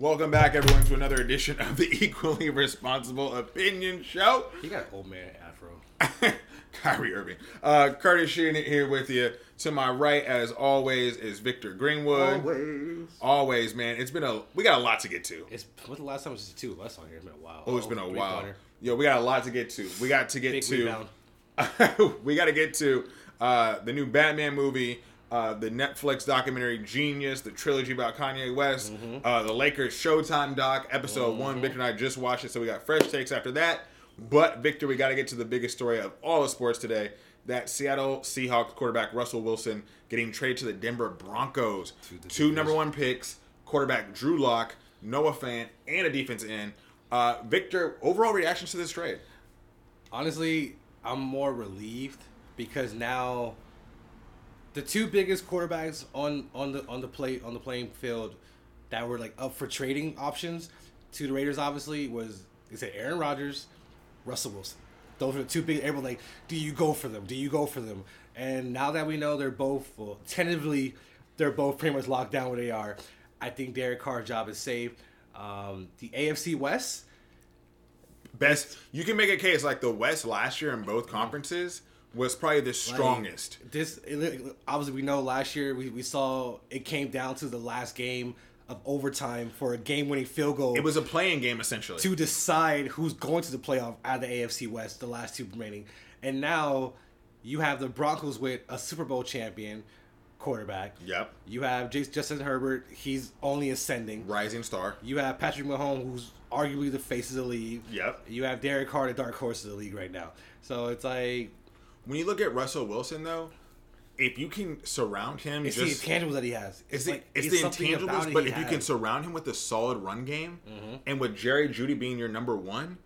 Welcome back, everyone, to another edition of the Equally Responsible Opinion Show. He got an old man afro. Kyrie Irving. Uh, Curtis Sheehan here with you. To my right, as always, is Victor Greenwood. Always. Always, man. It's been a we got a lot to get to. It's when's the last time it was two of us on here? It's been a while. Oh, it's been a while. pointer. Yo, we got a lot to get to. We got to get Big to. we got to get to uh, the new Batman movie, uh, the Netflix documentary Genius, the trilogy about Kanye West, Mm-hmm. uh, the Lakers Showtime doc, episode one. Victor and I just watched it, so we got fresh takes after that. But Victor, we got to get to the biggest story of all of sports today. That Seattle Seahawks quarterback Russell Wilson getting traded to the Denver Broncos. the Two number one picks, quarterback Drew Lock, Noah Fant, and a defense end. Uh, Victor, overall reactions to this trade? Honestly, I'm more relieved because now the two biggest quarterbacks on on the on the play on the playing field that were like up for trading options to the Raiders obviously was they said Aaron Rodgers, Russell Wilson. Those are the two big. Everyone like, do you go for them? Do you go for them? And now that we know they're both well, tentatively, they're both pretty much locked down where they are. I think Derek Carr's job is safe. Um, the AFC West, best you can make a case like the west last year in both conferences was probably the like, strongest This obviously we know last year we, we saw it came down to the last game of overtime for a game-winning field goal. it was a playing game essentially to decide who's going to the playoff out of the AFC West, the last two remaining. And now you have the Broncos with a Super Bowl champion quarterback. yep You have Justin Herbert, he's only ascending. rising star You have Patrick Mahomes, who's arguably the face of the league. Yep. You have Derek Carr, the dark horse of the league right now. So it's like when you look at russell wilson though if you can surround him it's just the intangibles that he has. it's the, like it's it's the intangibles it but if you can. Mm-hmm. surround him with a solid run game and with Jerry Jeudy being your number one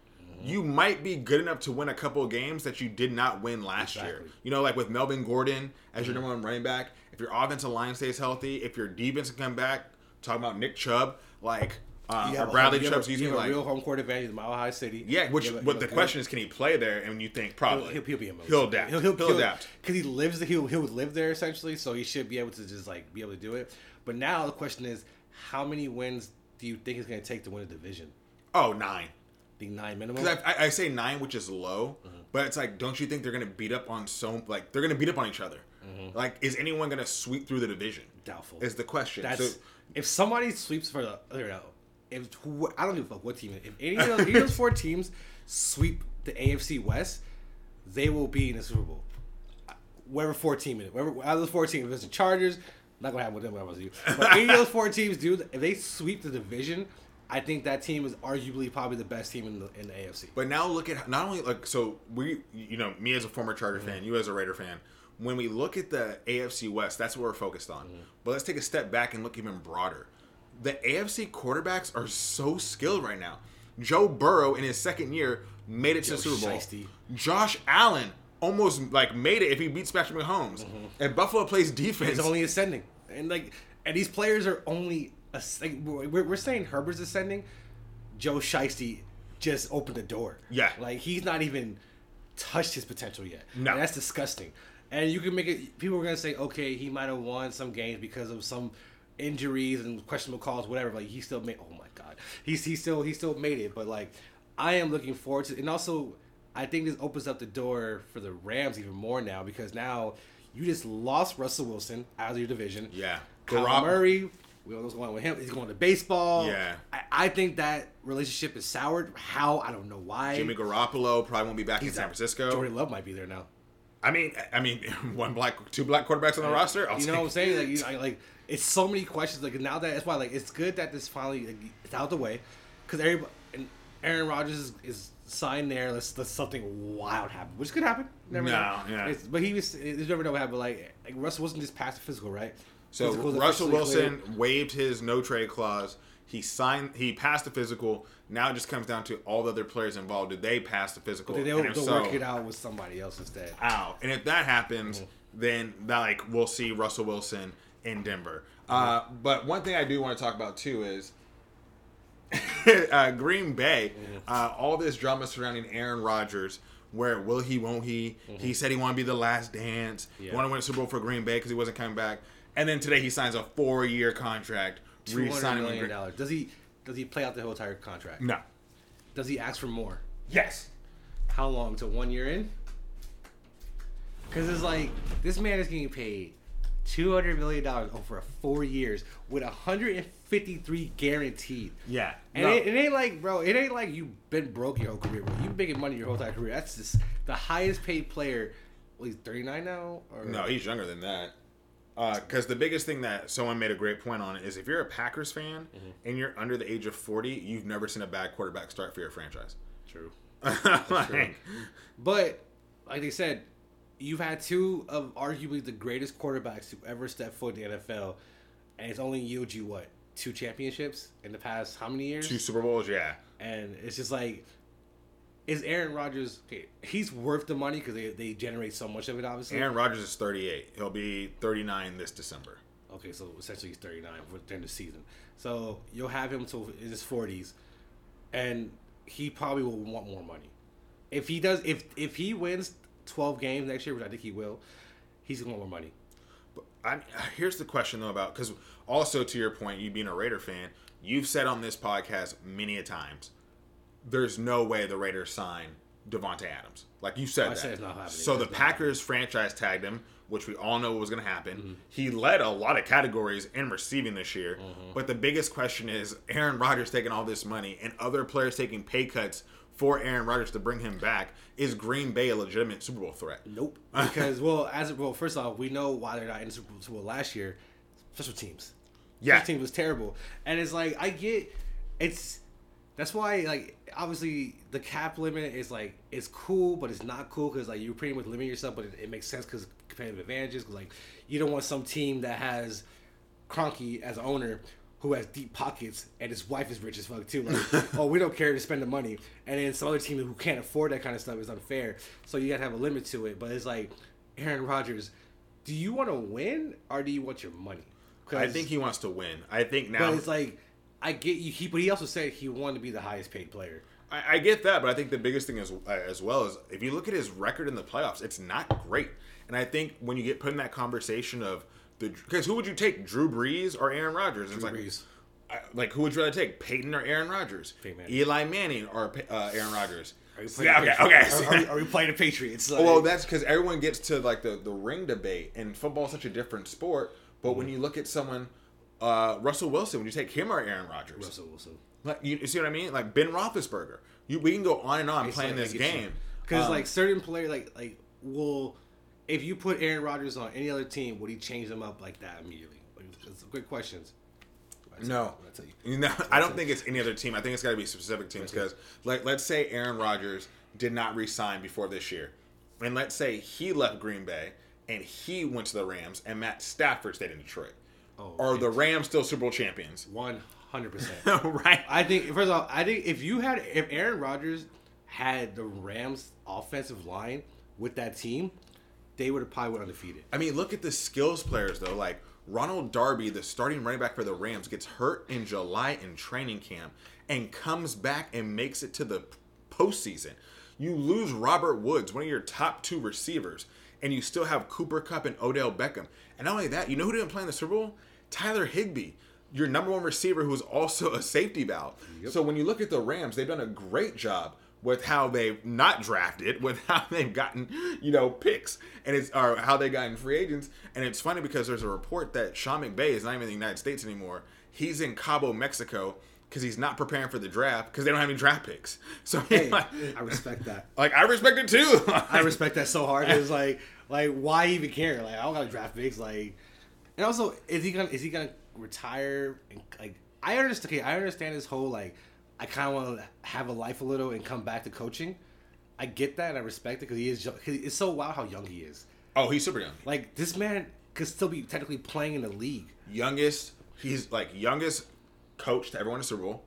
Mm-hmm. you might be good enough to win a couple of games that you did not win last year. Exactly. Mm-hmm. You know, like with Melvin Gordon as your number one running back. If your offensive line stays healthy, if your defense can come back, talking about Nick Chubb, like uh, You or have a- Bradley you have Chubb, a- you have like a real home court advantage in Mile High City. yeah. Which, have but the question is, can he play there? And you think probably He'll, he'll be a He'll adapt. He'll, he'll, He'll adapt. because he lives. He'll he'll live there essentially, so he should be able to just like be able to do it. But now the question is, how many wins do you think it's going to take to win a division? Oh, nine. The nine minimum. Because I, I, say nine, which is low, Mm-hmm. but it's like, don't you think they're gonna beat up on so like they're gonna beat up on each other? Mm-hmm. Like, is anyone gonna sweep through the division? Doubtful. Is the question. That's so, if somebody sweeps for the I don't know if who, I don't give a fuck what team. If any of those, any of those four teams sweep the AFC West, they will be in the Super Bowl. Whatever four team it is, whatever out of those four teams, if it's the Chargers, not gonna happen with them. If I was you, but any of those four teams, dude, if they sweep the division, I think that team is arguably probably the best team in the in the AFC. But now look at not only like so we you know me as a former Charger Mm-hmm. fan, you as a Raider fan. When we look at the AFC West, that's what we're focused on. Mm-hmm. But let's take a step back and look even broader. The AFC quarterbacks are so skilled right now. Joe Burrow in his second year made it to the Super Bowl. shiesty. Josh Allen almost like made it if he beats Patrick Mahomes. And Buffalo plays defense, Mm-hmm. It's only ascending, and like, and these players are only. Like, we're, we're saying Herbert's ascending. Joe Shiesty just opened the door. Yeah. like he's not even touched his potential yet. No. And that's disgusting. And you can make it. People are gonna say, okay, he might have won some games because of some injuries and questionable calls, whatever. Like he still made. Oh my god, he's he still he still made it. But like, I am looking forward to. And also, I think this opens up the door for the Rams even more now because now you just lost Russell Wilson out of your division. yeah. Kyle Garopp- Murray, we don't know what's going on with him. He's going to baseball. Yeah. I, I think that relationship is soured. How I don't know why. Jimmy Garoppolo probably won't be back in He's San out. Francisco. Jordan Love might be there now. I mean, I mean, one black, two black quarterbacks on the roster. I'll you know what I'm saying? Like, you, I, like it's so many questions. Like now that that's why like it's good that this finally like, it's out the way because everybody and Aaron Rodgers is, is signed there. Let's let something wild happen, which could happen. Never No, know. yeah. It's, but he was. You never know what happened. Like, like Russell wasn't just past the physical, right? So Russell Wilson waived his no trade clause. He signed. He passed the physical. Now it just comes down to all the other players involved. Did they pass the physical? And if they'll so, work it out with somebody else instead. Out. And if that happens, Mm-hmm. then that, like we'll see Russell Wilson in Denver. Uh, Mm-hmm. but one thing I do want to talk about too is uh, Green Bay. Mm-hmm. Uh, all this drama surrounding Aaron Rodgers. Where will he? Won't he? He said he wanted to be the last dance. He Mm-hmm. Wanted to win a Super Bowl for Green Bay because he wasn't coming back. And then today he signs a four-year contract, Two hundred re-signing with million Green- dollars. Does he? does he play out the whole entire contract? No. Does he ask for more? Yes. How long? To one year in? Because it's like this man is getting paid two hundred million dollars over four years with hundred and fifty three guaranteed. Yeah. And No. it, it ain't like, bro, it ain't like you've been broke your whole career, bro. You've been making money your whole entire career. That's just the highest paid player. Well, he's 39 now? Or No, he's younger than that. Because the biggest thing that someone made a great point on is if you're a Packers fan Mm-hmm. and you're under the age of 40, you've never seen a bad quarterback start for your franchise. True. Like, But, like they said, you've had two of arguably the greatest quarterbacks to ever step foot in the NFL, and it's only yielded you, what, two championships in the past how many years? Two Super Bowls, yeah. And it's just like, is Aaron Rodgers, okay, he's worth the money because they, they generate so much of it, obviously. Aaron Rodgers is 38. He'll be 39 this December. Okay, so essentially he's 39 for the end of the season. So you'll have him till in his 40s, and he probably will want more money. If he does, if if he wins 12 games next year, which I think he will, he's gonna want more money. But I, here's the question though about because also to your point, you being a Raider fan, you've said on this podcast many a times, there's no way the Raiders sign Davante Adams. Like you said, I that. said it's not happening. So the Packers franchise tagged him, which we all know was going to happen. Mm-hmm. He led a lot of categories in receiving this year, Mm-hmm. but the biggest question is Aaron Rodgers taking all this money and other players taking pay cuts for Aaron Rodgers to bring him back. Is Green Bay a legitimate Super Bowl threat? Nope. Because well, as well, first off, we know why they're not in the Super Bowl last year. Special teams. Yeah. Special team was terrible, and it's like I get, it's that's why like obviously the cap limit is like it's cool, but it's not cool because like you're pretty much limiting yourself, but it, it makes sense because competitive advantages. Like you don't want some team that has Kroenke as owner who has deep pockets and his wife is rich as fuck too. Like, oh, we don't care to spend the money, and then some other team who can't afford that kind of stuff is unfair. So you gotta have a limit to it. But it's like Aaron Rodgers. Do you want to win or do you want your money? I think he wants to win. I think now. but it's like I get you. He, but he also said he wanted to be the highest paid player. I, I get that, but I think the biggest thing is uh, as well is if you look at his record in the playoffs, it's not great. And I think when you get put in that conversation of the because who would you take, Drew Brees or Aaron Rodgers? It's like, Brees. I- like who would you rather take, Peyton or Aaron Rodgers? Manning. Eli Manning or uh, Aaron Rodgers? Are Yeah, okay, Patriots? okay. Are, are we, are we playing the Patriots? Like, Well, that's because everyone gets to like the the ring debate, and football is such a different sport. But Mm-hmm. when you look at someone, uh, Russell Wilson, would you take him or Aaron Rodgers? Russell Wilson. Like you, you see what I mean? Like Ben Roethlisberger. You, we can go on and on playing this game. because Um, like certain players like like will if you put Aaron Rodgers on any other team, would he change them up like that immediately? Like, it's great questions. No. I you. No, I don't think it's any other team. I think it's got to be specific teams because, like, let's say Aaron Rodgers did not re-sign before this year, and let's say he left Green Bay and he went to the Rams, and Matt Stafford stayed in Detroit. Oh, Are the Rams still Super Bowl champions? One hundred percent. right. I think first of all, I think if you had if Aaron Rodgers had the Rams offensive line with that team, they would have probably went undefeated. I mean, look at the skills players though. Like Ronald Darby, the starting running back for the Rams, gets hurt in July in training camp and comes back and makes it to the postseason. You lose Robert Woods, one of your top two receivers, and you still have Cooper Kupp and Odell Beckham. And not only that, you know who didn't play in the Super Bowl? Tyler Higbee, your number one receiver, who is also a safety valve. So when you look at the Rams, they've done a great job with how they've not drafted, with how they've gotten, you know, picks, and it's or how they gotten free agents. And it's funny because there's a report that Sean McVay is not even in the United States anymore. He's in Cabo, Mexico, because he's not preparing for the draft because they don't have any draft picks. So Hey, like, I respect that. like I respect it too. I respect that so hard. It's like, like, why even care? Like, I don't gotta draft picks. Like, and also, is he gonna is he gonna retire? And like, I understand. Okay, I understand his whole like, I kind of want to have a life a little and come back to coaching. I get that and I respect it because he is. It's so wild how young he is. oh, he's super young. Like, this man could still be technically playing in the league. Youngest, he's like youngest coach to ever win a Super Bowl,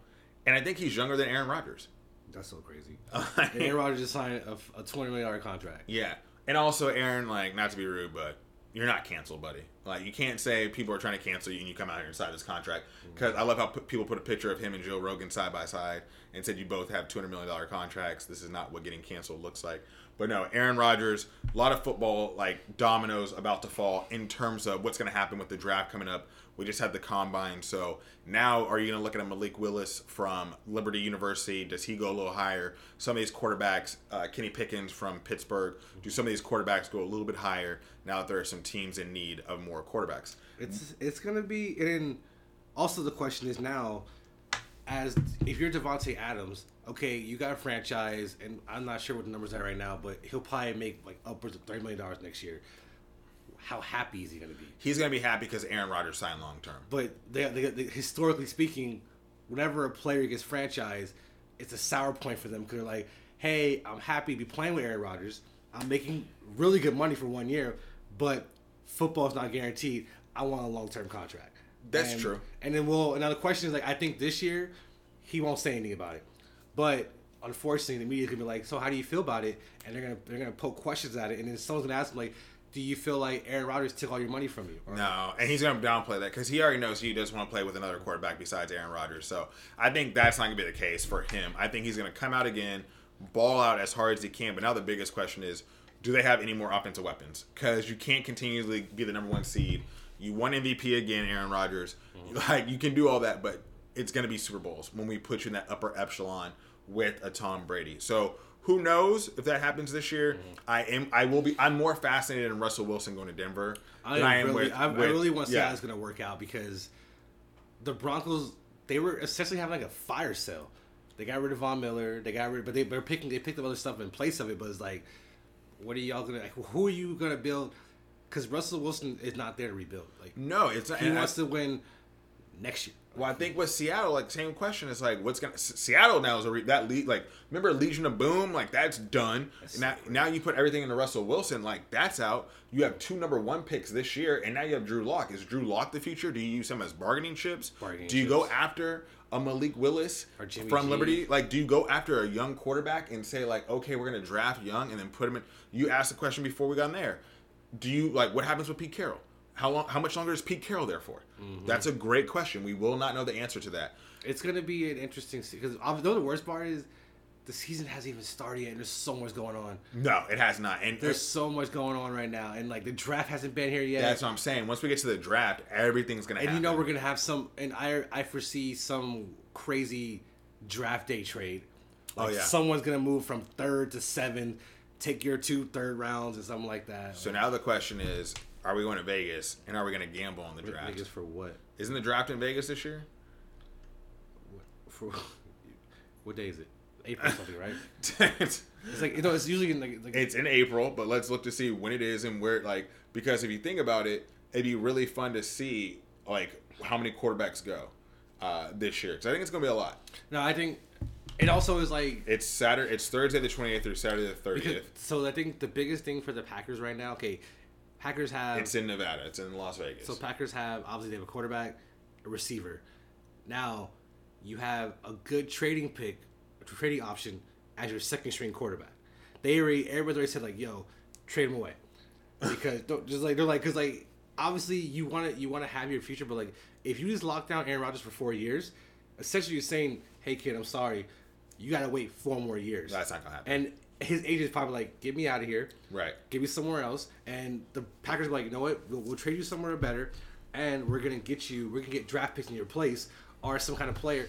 and I think he's younger than Aaron Rodgers. That's so crazy. and Aaron Rodgers just signed a, a twenty million dollar contract. Yeah, and also Aaron, like not to be rude, but you're not canceled, buddy. Like you can't say people are trying to cancel you and you come out here and sign this contract mm-hmm. because I love how p- people put a picture of him and Joe Rogan side by side and said you both have two hundred million dollar contracts. This is not what getting canceled looks like. But no, Aaron Rodgers, a lot of football like dominoes about to fall in terms of what's going to happen with the draft coming up. We just had the combine, so now are you going to look at Malik Willis from Liberty University? Does he go a little higher? Some of these quarterbacks, uh, Kenny Pickens from Pittsburgh, do some of these quarterbacks go a little bit higher now that there are some teams in need of more quarterbacks? It's it's gonna be and also the question is now, as if you're Davante Adams, okay, you got a franchise, and I'm not sure what the numbers are right now, but he'll probably make like upwards of thirty million dollars next year. How happy is he gonna be? He's going to be happy because Aaron Rodgers signed long term. But they, they, they, historically speaking, whenever a player gets franchised, it's a sour point for them because they're like, hey, I'm happy to be playing with Aaron Rodgers. I'm making really good money for one year, but football's not guaranteed. I want a long term contract. That's And- true. And then we'll another question is like I think this year he won't say anything about it. But unfortunately the media's gonna be like, So how do you feel about it? And they're gonna they're gonna poke questions at it and then someone's gonna ask him like, Do you feel like Aaron Rodgers took all your money from you? Or- No, and he's going to downplay that because he already knows he doesn't want to play with another quarterback besides Aaron Rodgers. So I think that's not going to be the case for him. I think he's going to come out again, ball out as hard as he can. But now the biggest question is, do they have any more offensive weapons? Because you can't continually be the number one seed. You won MVP again, Aaron Rodgers. Mm-hmm. Like you can do all that, but it's going to be Super Bowls when we put you in that upper echelon with a Tom Brady. So who knows if that happens this year? Mm-hmm. I am. I will be. I'm more fascinated in Russell Wilson going to Denver I, than I am really, with. I, I really want to see yeah. how it's going to work out because the Broncos they were essentially having like a fire sale. They got rid of Von Miller. They got rid, but they were picking. They picked up other stuff in place of it. But it's like, what are y'all gonna? Like, who are you gonna build? Because Russell Wilson is not there to rebuild. Like No, it's not. he and I- wants to win next year. Well, I think with Seattle, like same question is like, what's gonna S- Seattle now is a re, that lead like remember Legion of Boom like that's done. That's now now you put everything into Russell Wilson like that's out. You have two number one picks this year, and now you have Drew Lock. Is Drew Lock the future? Do you use him as bargaining chips? Bargaining do you go after a Malik Willis from G. Liberty? Like, do you go after a young quarterback and say like, okay, we're gonna draft young and then put him in? You asked the question before we got in there. Do you like what happens with Pete Carroll? How long? How much longer is Pete Carroll there for? Mm-hmm. That's a great question. We will not know the answer to that. It's gonna be an interesting because though the worst part is the season hasn't even started yet, and there's so much going on. No, it has not. And There's so much going on right now, and like the draft hasn't been here yet. that's what I'm saying. Once we get to the draft, everything's gonna and happen. you know we're gonna have some, and I I foresee some crazy draft day trade. Like Oh, yeah. someone's gonna move from third to seventh, take your two third rounds and something like that. So now the question is, are we going to Vegas and are we going to gamble on the draft? Vegas for what? Isn't the draft in Vegas this year? For what day is it? April something, right? it's It's like you know, it's usually in like, like in April, but let's look to see when it is and where. Like, because if you think about it, it'd be really fun to see like how many quarterbacks go uh, this year. Because I think it's going to be a lot. no, I think it also is like It's Saturday. It's Thursday the 28th through Saturday the 30th. so I think the biggest thing for the Packers right now, okay, Packers have It's in Nevada. It's in Las Vegas. So Packers have obviously they have a quarterback, a receiver. Now you have a good trading pick, a trading option as your second string quarterback. They already everybody's already said like, yo, trade him away because don't, just like they're like because like obviously you want to you want to have your future, but like if you just lock down Aaron Rodgers for four years, essentially you're saying, hey kid, I'm sorry, you got to wait four more years. That's not gonna happen. And his agent's probably like, get me out of here right. give me somewhere else. And the Packers were like, you know what? We'll, we'll trade you somewhere better, and we're gonna get you. We're gonna get draft picks in your place or some kind of player.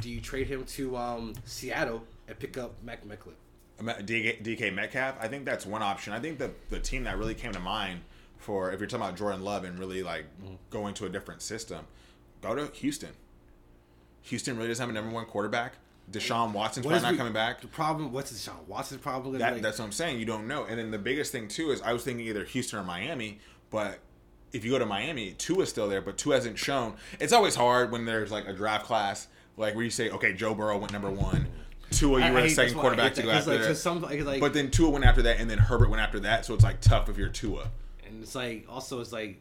Do you trade him to um, Seattle and pick up Mac McClellan? DK, DK Metcalf, I think that's one option. I think the the team that really came to mind for if you're talking about Jordan Love and really like Mm-hmm. going to a different system, go to Houston. Houston really doesn't have a number one quarterback. Deshaun Watson's What probably not we- coming back. The problem. What's Deshaun Watson's problem? That, Like, that's what I'm saying. You don't know. And then the biggest thing too is I was thinking either Houston or Miami, but if you go to Miami, Tua's still there, but Tua hasn't shown. It's always hard when there's like a draft class, like where you say, okay, Joe Burrow went number one, Tua, you I- were I the second that's why I quarterback to go after like, some like, But then Tua went after that, and then Herbert went after that. So it's like tough if you're Tua. and it's like also it's like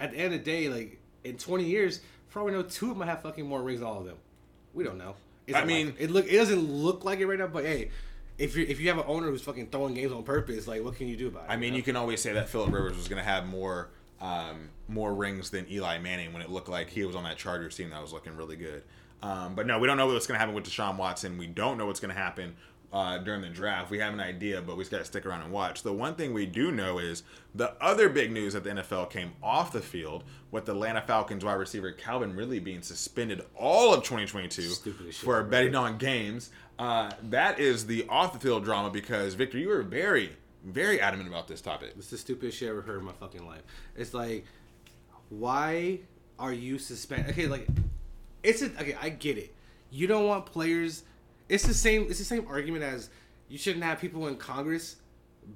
at the end of the day, like in 20 years, for all we know, two of them might have fucking more rings than all of them. We don't know. I mean- like- it look it doesn't look like it right now, but hey. If you if you have an owner who's fucking throwing games on purpose, like what can you do about it? I mean, know? you can always say that Philip Rivers was going to have more um, more rings than Eli Manning when it looked like he was on that Chargers team that was looking really good. Um, but no, we don't know what's going to happen with Deshaun Watson. We don't know what's going to happen uh, during the draft. We have an idea, but we just got to stick around and watch. The one thing we do know is the other big news that the NFL came off the field with the Atlanta Falcons wide receiver Calvin Ridley being suspended all of 2022 shit, for bro. betting on games. Uh, that is the off the field drama because Victor, you were very, very adamant about this topic. It's the stupidest shit I ever heard in my fucking life. It's like, why are you suspended? Okay, like, it's a, okay. I get it. You don't want players. It's the same. It's the same argument as you shouldn't have people in Congress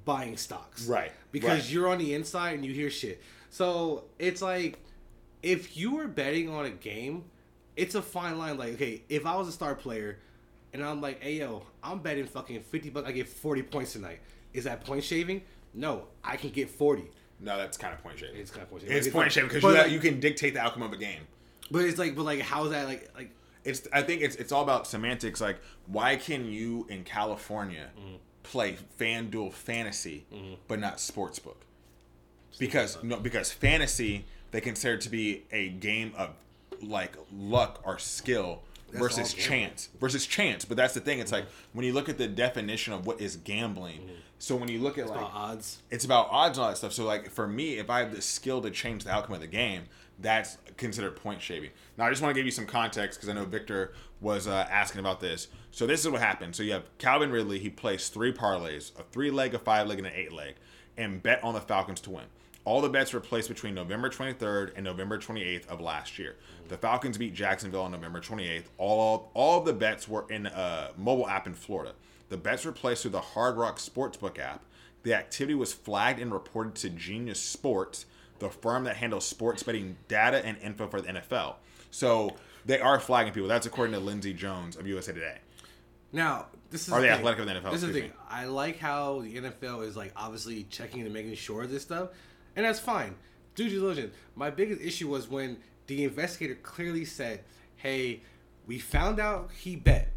buying stocks, Right, Because right. you're on the inside and you hear shit. So it's like, if you were betting on a game, it's a fine line. Like, okay, if I was a star player, and I'm like, hey yo, I'm betting fucking fifty bucks. I get forty points tonight. Is that point shaving? No, I can get forty. No, that's kind of point shaving. It's kind of point shaving. It's Like, point shaving because you, like- you can dictate the outcome of a game. But it's like, but like, how is that like, like? It's I think it's it's all about semantics. Like, why can you in California Mm-hmm. play FanDuel Fantasy mm-hmm. but not Sportsbook? Because no, because fantasy they consider to be a game of like luck or skill That's versus chance versus chance. But that's the thing. It's like mm-hmm. when you look at the definition of what is gambling. Mm-hmm. So when you look at like about odds. it's about odds and all that stuff. So like for me, if I have the skill to change the outcome of the game, that's considered point shaving. Now I just want to give you some context because I know Victor was uh, asking about this. So this is what happened. So you have Calvin Ridley. He placed three parlays: a three leg, a five leg, and an eight leg, and bet on the Falcons to win. All the bets were placed between November 23rd and November 28th of last year. The Falcons beat Jacksonville on November 28th. All all of the bets were in a mobile app in Florida. The bets were placed through the Hard Rock Sportsbook app. The activity was flagged and reported to Genius Sports, the firm that handles sports betting data and info for the NFL. So they are flagging people. That's according to Lindsay Jones of USA Today. Now, this is Or the thing. athletic of the NFL, This is the thing. me. I like how the NFL is like obviously checking and making sure of this stuff, and that's fine. Due diligence. My biggest issue was when the investigator clearly said, "Hey, we found out he bet.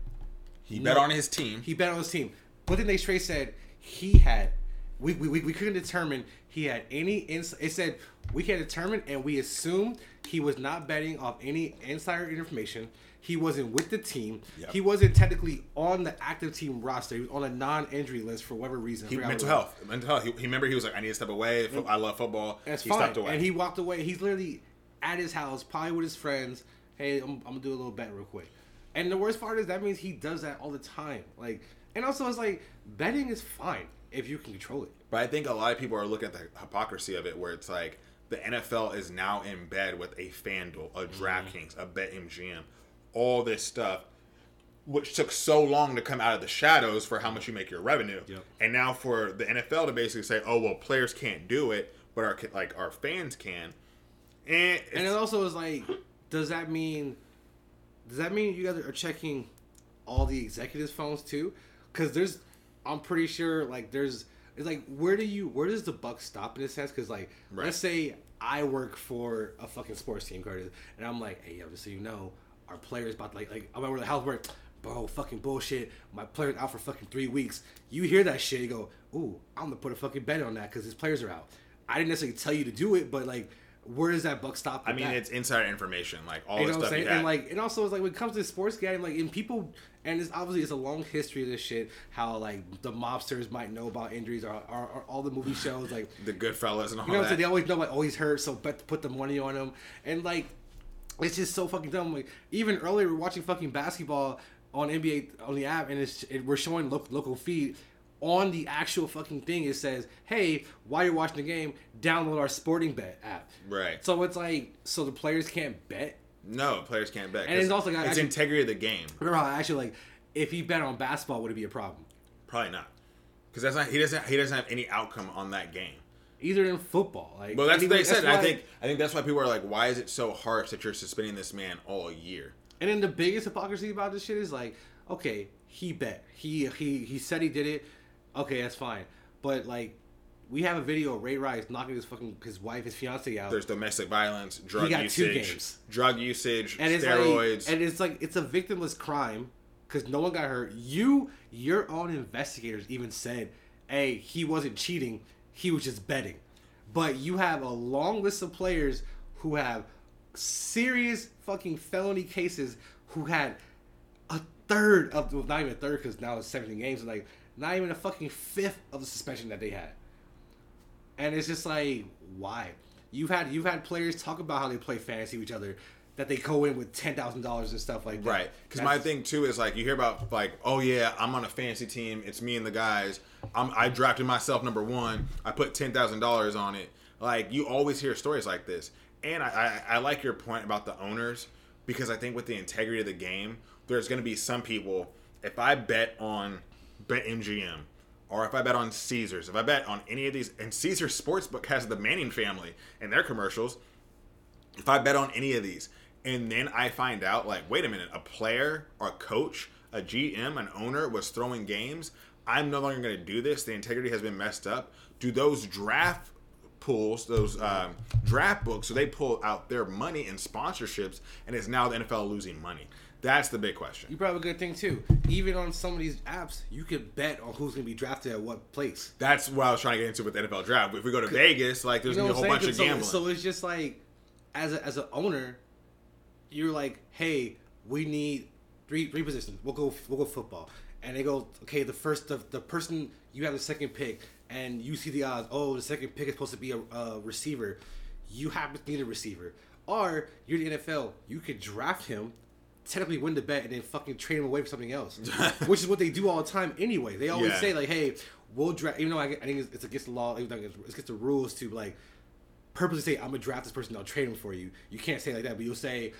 He No. bet on his team. He bet on his team." But then they straight said he had. We, we, we- couldn't determine he had any ins. It said we can determine and we assumed he was not betting off any insider information. He wasn't with the team. Yep. He wasn't technically on the active team roster. He was on a non-injury list for whatever reason. He, mental what it was. health. Mental health. He, he remember he was like, I need to step away. I love football. That's he fine. stepped away. And he walked away. He's literally at his house, probably with his friends. Hey, I'm, I'm gonna do a little bet real quick. And the worst part is that means he does that all the time. Like, and also it's like betting is fine if you can control it. But I think a lot of people are looking at the hypocrisy of it, where it's like the NFL is now in bed with a FanDuel, a Mm-hmm. DraftKings, a BetMGM, all this stuff, which took so long to come out of the shadows for how much you make your revenue, Yep. and now for the NFL to basically say, "Oh well, players can't do it, but our like our fans can," and, And it also is like, does that mean, does that mean you guys are checking all the executives' phones too? Because there's, I'm pretty sure like there's, it's like where do you, where does the buck stop in this sense? Because like, Right. let's say I work for a fucking sports team, Curtis, and I'm like, hey, yo, just so you know, our players about to like, like I'm over the house where, bro, fucking bullshit. My player's out for fucking three weeks. You hear that shit, you go, ooh, I'm gonna put a fucking bet on that because his players are out. I didn't necessarily tell you to do it, but like, where does that buck stop? I mean, that? it's insider information, like all You the know stuff. saying? You had. And like, and also it's like when it comes to sports gambling, like, and people, and it's obviously it's a long history of this shit. How like the mobsters might know about injuries, or, or, or all the movie shows, like the Goodfellas and all you know what I'm that. saying? They always know like, oh, he's hurt, so bet put the money on him, and like, it's just so fucking dumb. Like even earlier, we're watching fucking basketball on NBA on the app, and it's it, we're showing lo- local feed. On the actual fucking thing, it says, "Hey, while you're watching the game, download our Sporting Bet app." Right. So it's like, so the players can't bet no, players can't bet. And it's also got it's actually- integrity of the game. Remember how actually like if he bet on basketball would it be a problem? Probably not, because that's not he doesn't he doesn't have any outcome on that game. Either in football, like Well, that's what they said. I think I think that's why people are like, why is it so harsh that you're suspending this man all year? And then the biggest hypocrisy about this shit is like, okay, he bet, he he he said he did it, okay, that's fine, but like. We have a video of Ray Rice knocking his fucking his wife, his fiance out, There's domestic violence, drug usage, drug usage, and it's steroids. like, and it's like it's a victimless crime because no one got hurt. You, your own investigators even said, "Hey, he wasn't cheating; he was just betting." But you have a long list of players who have serious fucking felony cases who had a third of, well, not even a third because now it's 17 games, like not even a fucking fifth of the suspension that they had. And it's just like, why? You've had you've had players talk about how they play fantasy with each other, that they go in with ten thousand dollars and stuff like that. Right. Because my thing too is like you hear about like, oh yeah, I'm on a fantasy team. It's me and the guys. I'm, I drafted myself number one. I put ten thousand dollars on it. Like you always hear stories like this, and I, I I like your point about the owners because I think with the integrity of the game, there's going to be some people. If I bet on BetMGM or if I bet on Caesars, if I bet on any of these, and Caesar Sportsbook has the Manning family and their commercials. If I bet on any of these, and then I find out, like, wait a minute, a player or a coach, a GM, an owner was throwing games, I'm no longer going to do this. The integrity has been messed up. Do those draft pools, those um, draft books, so they pull out their money and sponsorships, and it's now the NFL losing money? That's the big question. You brought up a good thing too. Even on some of these apps, you could bet on who's going to be drafted at what place. That's what I was trying to get into with the NFL draft. If we go to Vegas, like there's You know gonna be a whole I'm bunch saying? of So- gambling. So, it's just like, as a, as an owner, you're like, hey, we need three three positions. We'll go we'll go football, and they go, okay, the first the, the person you have the second pick, and you see the odds. Oh, the second pick is supposed to be a, a receiver. You happen to need a receiver, or you're the NFL. You could draft him. Technically win the bet and then fucking trade him away for something else, which is what they do all the time anyway. They always Yeah. say like, "Hey, we'll draft." Even though I, I think it's, it's against the law, even though it's against the rules to like purposely say I'm gonna draft this person. I'll trade him for you. You can't say like that, but you'll say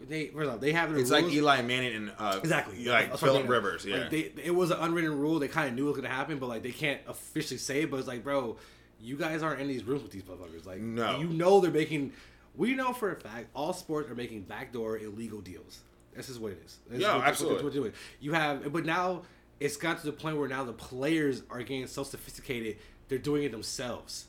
they. First off, they have it's rules. like Eli Manning and uh, Exactly. like That's what I'm Philip. Rivers. Yeah, Like they, it was an unwritten rule. They kind of knew it was gonna happen, but like they can't officially say it. But it's like, bro, you guys aren't in these rooms with these motherfuckers. Like, No. you know they're making. We know for a fact all sports are making backdoor illegal deals. This is what it is. Yeah, what, absolutely. What, doing. You have, but now it's got to the point where now the players are getting so sophisticated, they're doing it themselves,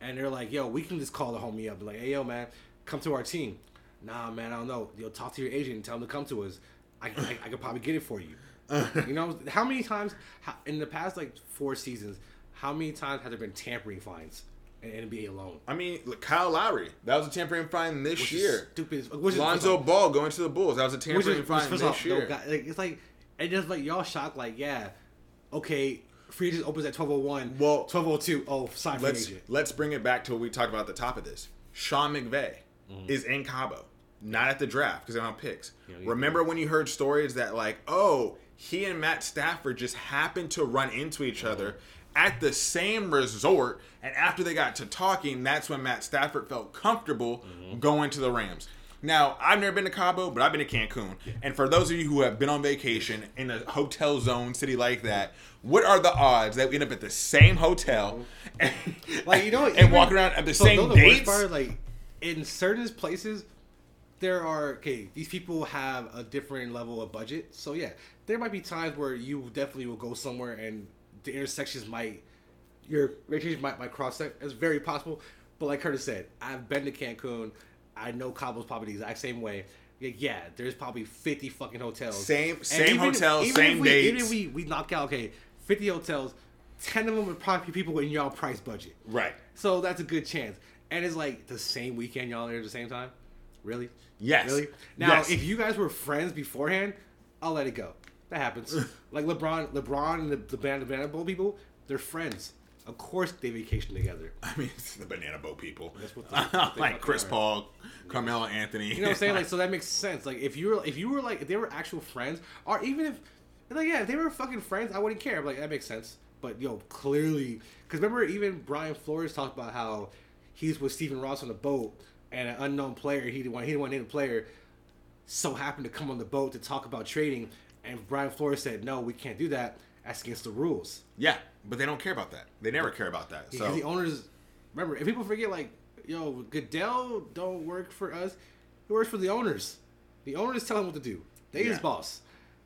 and they're like, "Yo, we can just call the homie up, and like, hey, yo, man, come to our team." Nah, man, I don't know. You'll talk to your agent and tell him to come to us. I, I, I could probably get it for you. you know, how many times how, in the past like four seasons, how many times have there been tampering fines in NBA alone? I mean, look, Kyle Lowry. That was a tampering fine this Which is year. stupid. Which is Lonzo Ball going to the Bulls. That was a tampering is, fine this off, year. guy- like, it's like it just like y'all shocked. Like, yeah, okay, free agent opens at twelve oh one. Well, twelve oh two. Oh, sign free let's agent. let's bring it back to what we talked about at the top of this. Sean McVay Mm-hmm. is in Cabo, not at the draft because they're on picks. Yeah, yeah. Remember when you heard stories that like, oh, he and Matt Stafford just happened to run into each Mm-hmm. other at the same resort, and after they got to talking, that's when Matt Stafford felt comfortable Mm-hmm. going to the Rams. Now, I've never been to Cabo, but I've been to Cancun. And for those of you who have been on vacation in a hotel zone city like that, what are the odds that we end up at the same hotel and, Like you know, and walk around at the so same the dates? part, like in certain places, there are okay. These people have a different level of budget, so yeah, there might be times where you definitely will go somewhere and the intersections might your rotation might might cross. That it's very possible. But like Curtis said, I've been to Cancun. I know Cabo's probably the exact same way. Yeah, there's probably fifty fucking hotels. Same- And same hotels, same if we, Even if we we knock out okay, fifty hotels, ten of them would probably be people in y'all price budget. right. So that's a good chance. And it's like the same weekend y'all there at the same time? Really? Yes. Really? Now, Yes. if you guys were friends beforehand, I'll let it go. That happens. like LeBron, LeBron and the, the band, the Banana Bowl people, they're friends. Of course, they vacation together. I mean, it's the banana boat people. That's what they like Chris are. Paul, Carmelo Anthony. You know what I'm saying? Like, so that makes sense. Like, if you were, if you were like, if they were actual friends, or even if, like, yeah, if they were fucking friends, I wouldn't care. I'm Like, that makes sense. But yo, clearly, because remember, even Brian Flores talked about how he's with Stephen Ross on the boat, and an unknown player, he didn't want, he didn't want to name the player, so happened to come on the boat to talk about trading, and Brian Flores said, no, we can't do that. That's against the rules. yeah, but they don't care about that. They never care about that. So the owners, remember, if people forget, like, yo, Goodell don't work for us. He works for the owners. The owners tell him what to do. They his boss.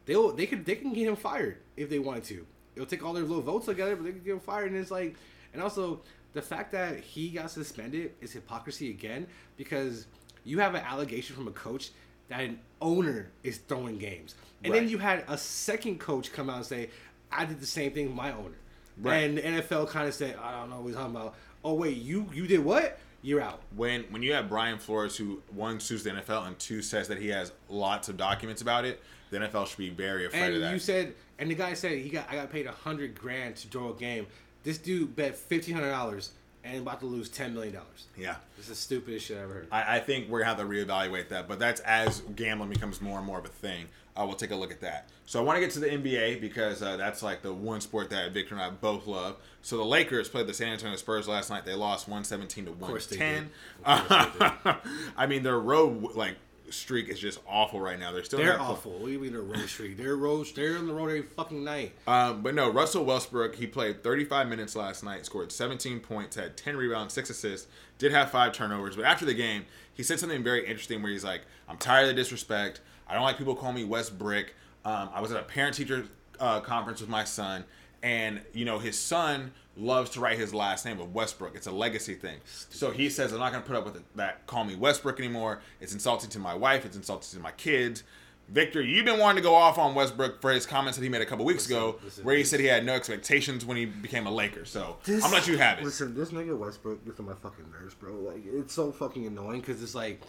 They'll they could they can get him fired if they wanted to. It'll take all their little votes together, but they can get him fired. And it's like, and also the fact that he got suspended is hypocrisy again because you have an allegation from a coach that owner is throwing games, and then you had a second coach come out and say, "I did the same thing with my owner." Right. And the NFL kind of said, I don't know what he's talking about. Oh wait, you you did what? You're out. when when you have Brian Flores who one sues the NFL and two says that he has lots of documents about it, the NFL should be very afraid And of that. you said, and the guy said he got I got paid a hundred grand to draw a game. This dude bet fifteen hundred dollars and about to lose ten million dollars. yeah. This is the stupidest shit I ever heard. I, I think we're gonna have to reevaluate that, but that's as gambling becomes more and more of a thing. Uh, we'll take a look at that. So I want to get to the NBA because uh, that's like the one sport that Victor and I both love. So the Lakers played the San Antonio Spurs last night. They lost one seventeen to one ten. did. Of they I mean their road like streak is just awful right now. They're still They're awful. What do you mean they're road street? They're road. They're on the road every fucking night. Um, but no, Russell Westbrook, he played 35 minutes last night, scored 17 points, had 10 rebounds, 6 assists, did have 5 turnovers. But after the game, he said something very interesting where he's like, I'm tired of the disrespect. I don't like people calling me West Brick. Um, I was at a parent teacher uh, conference with my son, and, you know, his son loves to write his last name of Westbrook. It's a legacy thing. So he says, I'm not going to put up with it, that call me Westbrick anymore. It's insulting to my wife, it's insulting to my kids. Victor, you've been wanting to go off on Westbrook for his comments that he made a couple weeks ago, listen, where he this- said he had no expectations when he became a Laker. So I'm gonna let you have it. Listen, this nigga Westbrook gets on my fucking nerves, bro. Like it's so fucking annoying because it's like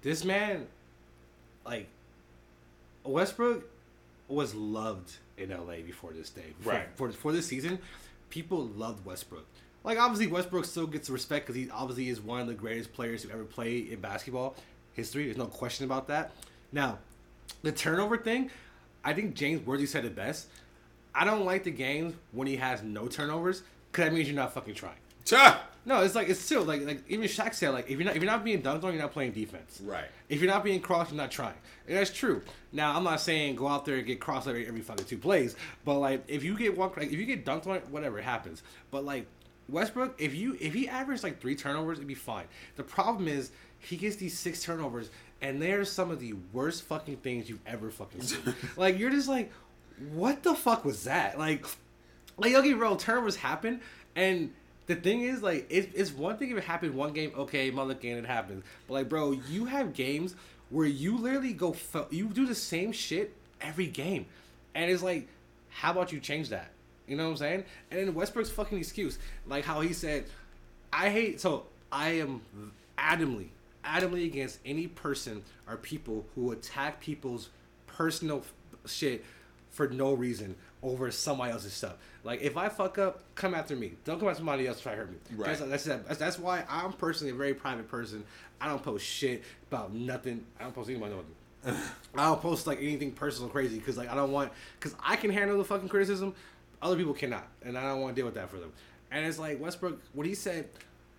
this man, like Westbrook, was loved in LA before this day. For, Right. For for this season, people loved Westbrook. Like obviously Westbrook still gets respect because he obviously is one of the greatest players to ever play in basketball history. There's no question about that. Now, the turnover thing, I think James Worthy said it best. I don't like the games when he has no turnovers because that means you're not fucking trying. Cha! No, it's like it's still like like even Shaq said like if you're not if you're not being dunked on, you're not playing defense. Right. If you're not being crossed, you're not trying. And that's true. Now I'm not saying go out there and get crossed every every fucking two plays, but like if you get one like if you get dunked on, whatever it happens. But like Westbrook, if you if he averaged like three turnovers, it'd be fine. The problem is he gets these six turnovers, and they're some of the worst fucking things you've ever fucking seen. like you're just like, what the fuck was that? Like like okay, bro, turnovers happen, and the thing is, like, it's, it's one thing if it happened one game, okay, mother game, it happens. But like, bro, you have games where you literally go, you do the same shit every game, and it's like, how about you change that? You know what I'm saying? And then Westbrook's fucking excuse, like how he said, I hate. So I am adamantly, adamantly against any person or people who attack people's personal shit for no reason over somebody else's stuff. Like if I fuck up, come after me. Don't come after somebody else to try to hurt me. Right. That's, that's that's why I'm personally a very private person. I don't post shit about nothing. I don't post anybody nothing. I don't post like anything personal crazy because like I don't want because I can handle the fucking criticism, other people cannot, and I don't want to deal with that for them. And it's like Westbrook, what he said,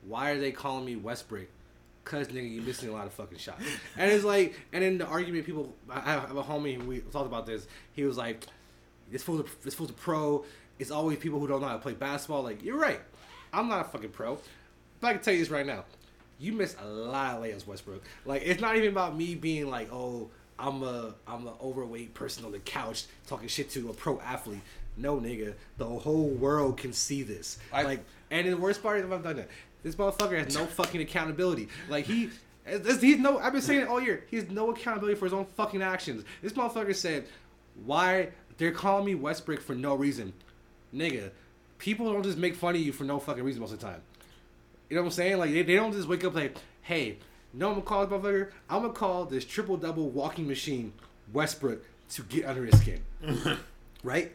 why are they calling me Westbrick? Cause nigga, you missing a lot of fucking shots. And it's like, and in the argument, people, I have a homie, we talked about this. He was like, this fool's a, this fool's a pro. It's always people who don't know how to play basketball. Like, you're right. I'm not a fucking pro. But I can tell you this right now. You miss a lot of layups, Westbrook. Like, it's not even about me being like, oh, I'm a I'm an overweight person on the couch talking shit to a pro athlete. No, nigga. The whole world can see this. I- like, and the worst part is I've done that. This motherfucker has no fucking accountability. Like he, he's no. I've been saying it all year. He has no accountability for his own fucking actions. This motherfucker said, "Why they're calling me Westbrick for no reason, nigga? People don't just make fun of you for no fucking reason most of the time. You know what I'm saying? Like they, they don't just wake up like, hey, no, I'm gonna call this motherfucker? I'm gonna call this triple double walking machine Westbrick to get under his skin, right?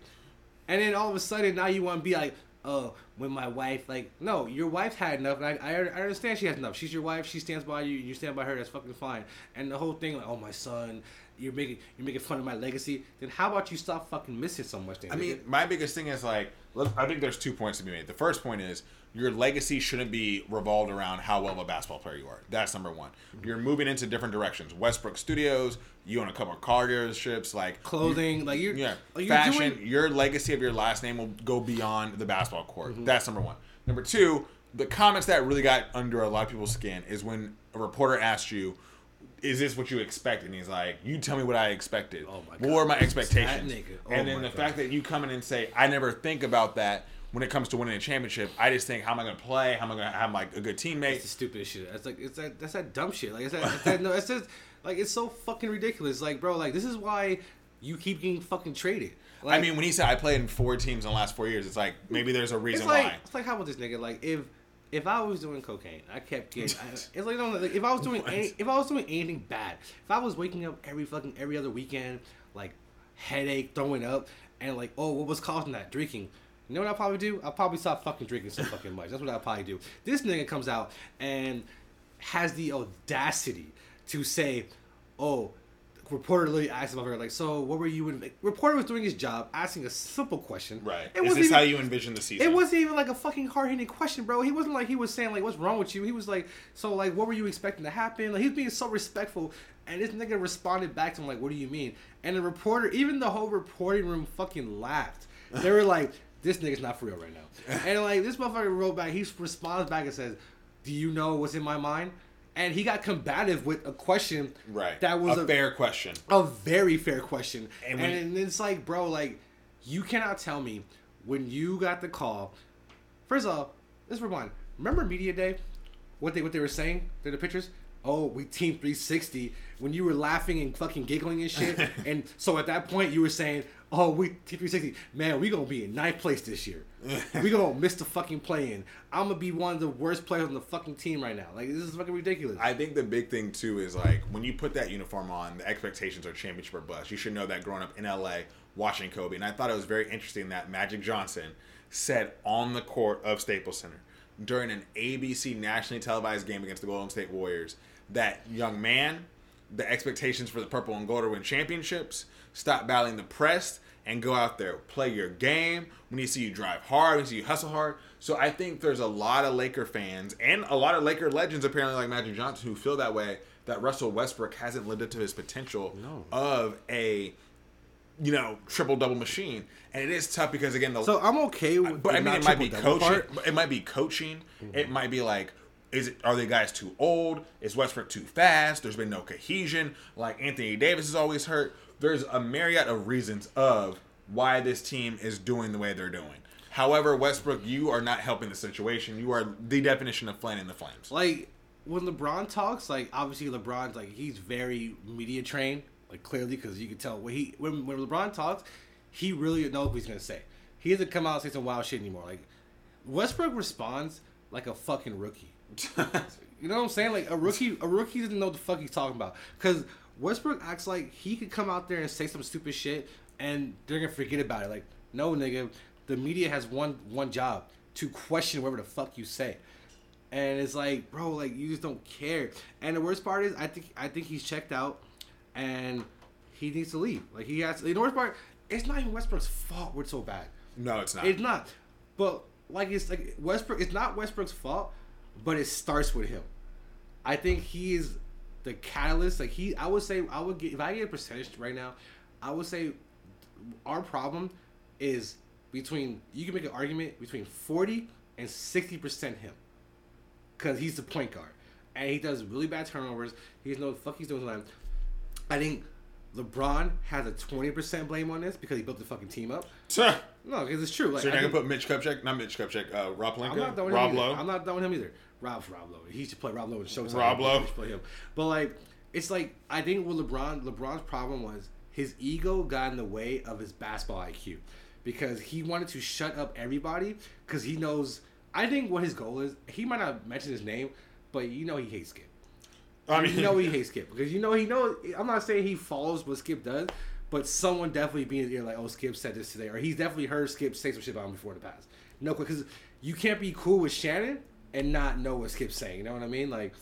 And then all of a sudden now you want to be like, oh, when my wife like, no, your wife had enough, and I, I I understand she has enough. She's your wife. She stands by you. You stand by her. That's fucking fine. And the whole thing like, oh my son, you're making you're making fun of my legacy. Then how about you stop fucking missing so much? Then I mean, my biggest thing is like, look, I think there's two points to be made. The first point is your legacy shouldn't be revolved around how well of a basketball player you are. That's number one. You're moving into different directions. Westbrook Studios, you own a couple of car dealerships, like clothing, like you're yeah, like you're fashion. doing- Your legacy of your last name will go beyond the basketball court. Mm-hmm. That's number one. Number two, the comments that really got under a lot of people's skin is when a reporter asked you, "Is this what you expect? And he's like, "You tell me what I expected. Oh my What God. were my That expectations?" Oh and then the God. fact that you come in and say, "I never think about that." When it comes to winning a championship, I just think, how am I going to play? How am I going to have like a good teammate? It's the stupidest shit. It's like it's that that's that dumb shit. Like it's that, it's that no, it's just like it's so fucking ridiculous. Like bro, like this is why you keep getting fucking traded. I mean, when he said I played in four teams in the last four years, it's like maybe there's a reason it's like why. it's like how about this nigga? Like if if I was doing cocaine, I kept getting. I, it's like, no, like if I was doing any, if I was doing anything bad, if I was waking up every fucking every other weekend, like headache, throwing up, and like oh, what was causing that? Drinking. You know what I'll probably do? I'll probably stop fucking drinking so fucking much. That's what I'll probably do. This nigga comes out and has the audacity to say, "Oh, reporter literally asked about her like, so what were you?" In-? Reporter was doing his job, asking a simple question. right. It Is this even, how you envision the season? it wasn't even like a fucking hard hitting question, bro. He wasn't like he was saying like, "What's wrong with you?" He was like, "So like, what were you expecting to happen?" Like he was being so respectful, and this nigga responded back to him like, "What do you mean?" And the reporter, even the whole reporting room, fucking laughed. They were like, "This nigga's not for real right now." And like this motherfucker wrote back, he responds back and says, "Do you know what's in my mind?" And he got combative with a question right. that was a, fair question. a very fair question. And And, it's like, bro, like, you cannot tell me when you got the call. First of all, let's rewind. Remember media day? What they what they were saying? They're the pictures. Oh, we team 360 when you were laughing and fucking giggling and shit. and so at that point you were saying, "Oh, we team 360. Man, we gonna be in ninth place this year. we gonna miss the fucking play in. I'm gonna be one of the worst players on the fucking team right now. Like this is fucking ridiculous." I think the big thing too is like when you put that uniform on, the expectations are championship or bust. You should know that growing up in LA, watching Kobe, and I thought it was very interesting that Magic Johnson said on the court of Staples Center during an ABC nationally televised game against the Golden State Warriors that young man, the expectations for the purple and gold to win championships. Stop battling the press and go out there, play your game. We need to see you drive hard. We need to see you hustle hard. So I think there's a lot of Laker fans and a lot of Laker legends, apparently like Magic Johnson, who feel that way. That Russell Westbrook hasn't lived up to his potential No. of a, you know, triple double machine, and it is tough because again the so I'm okay with but I mean, it might be coaching. part. It might be coaching. It mm-hmm. might be like, is it? Are the guys too old? Is Westbrook too fast? There's been no cohesion. Like Anthony Davis is always hurt. There's a myriad of reasons of why this team is doing the way they're doing. However, Westbrook, you are not helping the situation. You are the definition of fanning the flames. like when LeBron talks, like obviously LeBron's like he's very media trained, like clearly because you can tell when he when, when LeBron talks, he really knows what he's gonna say. He doesn't come out and say some wild shit anymore. Like Westbrook responds like a fucking rookie. You know what I'm saying? Like a rookie, a rookie doesn't know what the fuck he's talking about. Cause Westbrook acts like he could come out there and say some stupid shit, and they're gonna forget about it. Like, no, nigga, the media has one one job to question whatever the fuck you say. And it's like, bro, like you just don't care. And the worst part is, I think I think he's checked out, and he needs to leave. Like he has. The worst part, it's not even Westbrook's fault. We're so bad. no, it's not. It's not. But like it's like Westbrook. It's not Westbrook's fault, but it starts with him. I think he is the catalyst. Like he, I would say, I would get if I get a percentage right now, I would say our problem is between. You can make an argument between forty and sixty percent him, because he's the point guard and he does really bad turnovers. He doesn't know what the fuck he's doing. I think LeBron has a twenty percent blame on this because he built the fucking team up. so No, because it's true. Like, you're I not gonna put Mitch Kupchak, not Mitch Kupchak, uh, Rob I'm not with Rob him Lowe. either. I'm not with him either. Rob's Rob Lowe. He should play Rob Lowe in Showtime. Rob Lowe. Play him. But like, it's like I think with LeBron, LeBron's problem was his ego got in the way of his basketball IQ because he wanted to shut up everybody because he knows. I think what his goal is. He might not mention his name, but you know he hates Skip. I mean, you know he hates Skip because you know he knows. I'm not saying he follows what Skip does, but someone definitely being know, like, oh, Skip said this today, or he's definitely heard Skip say some shit about him before in the past. No, because you can't be cool with Shannon and not know what Skip's saying. You know what I mean? Like,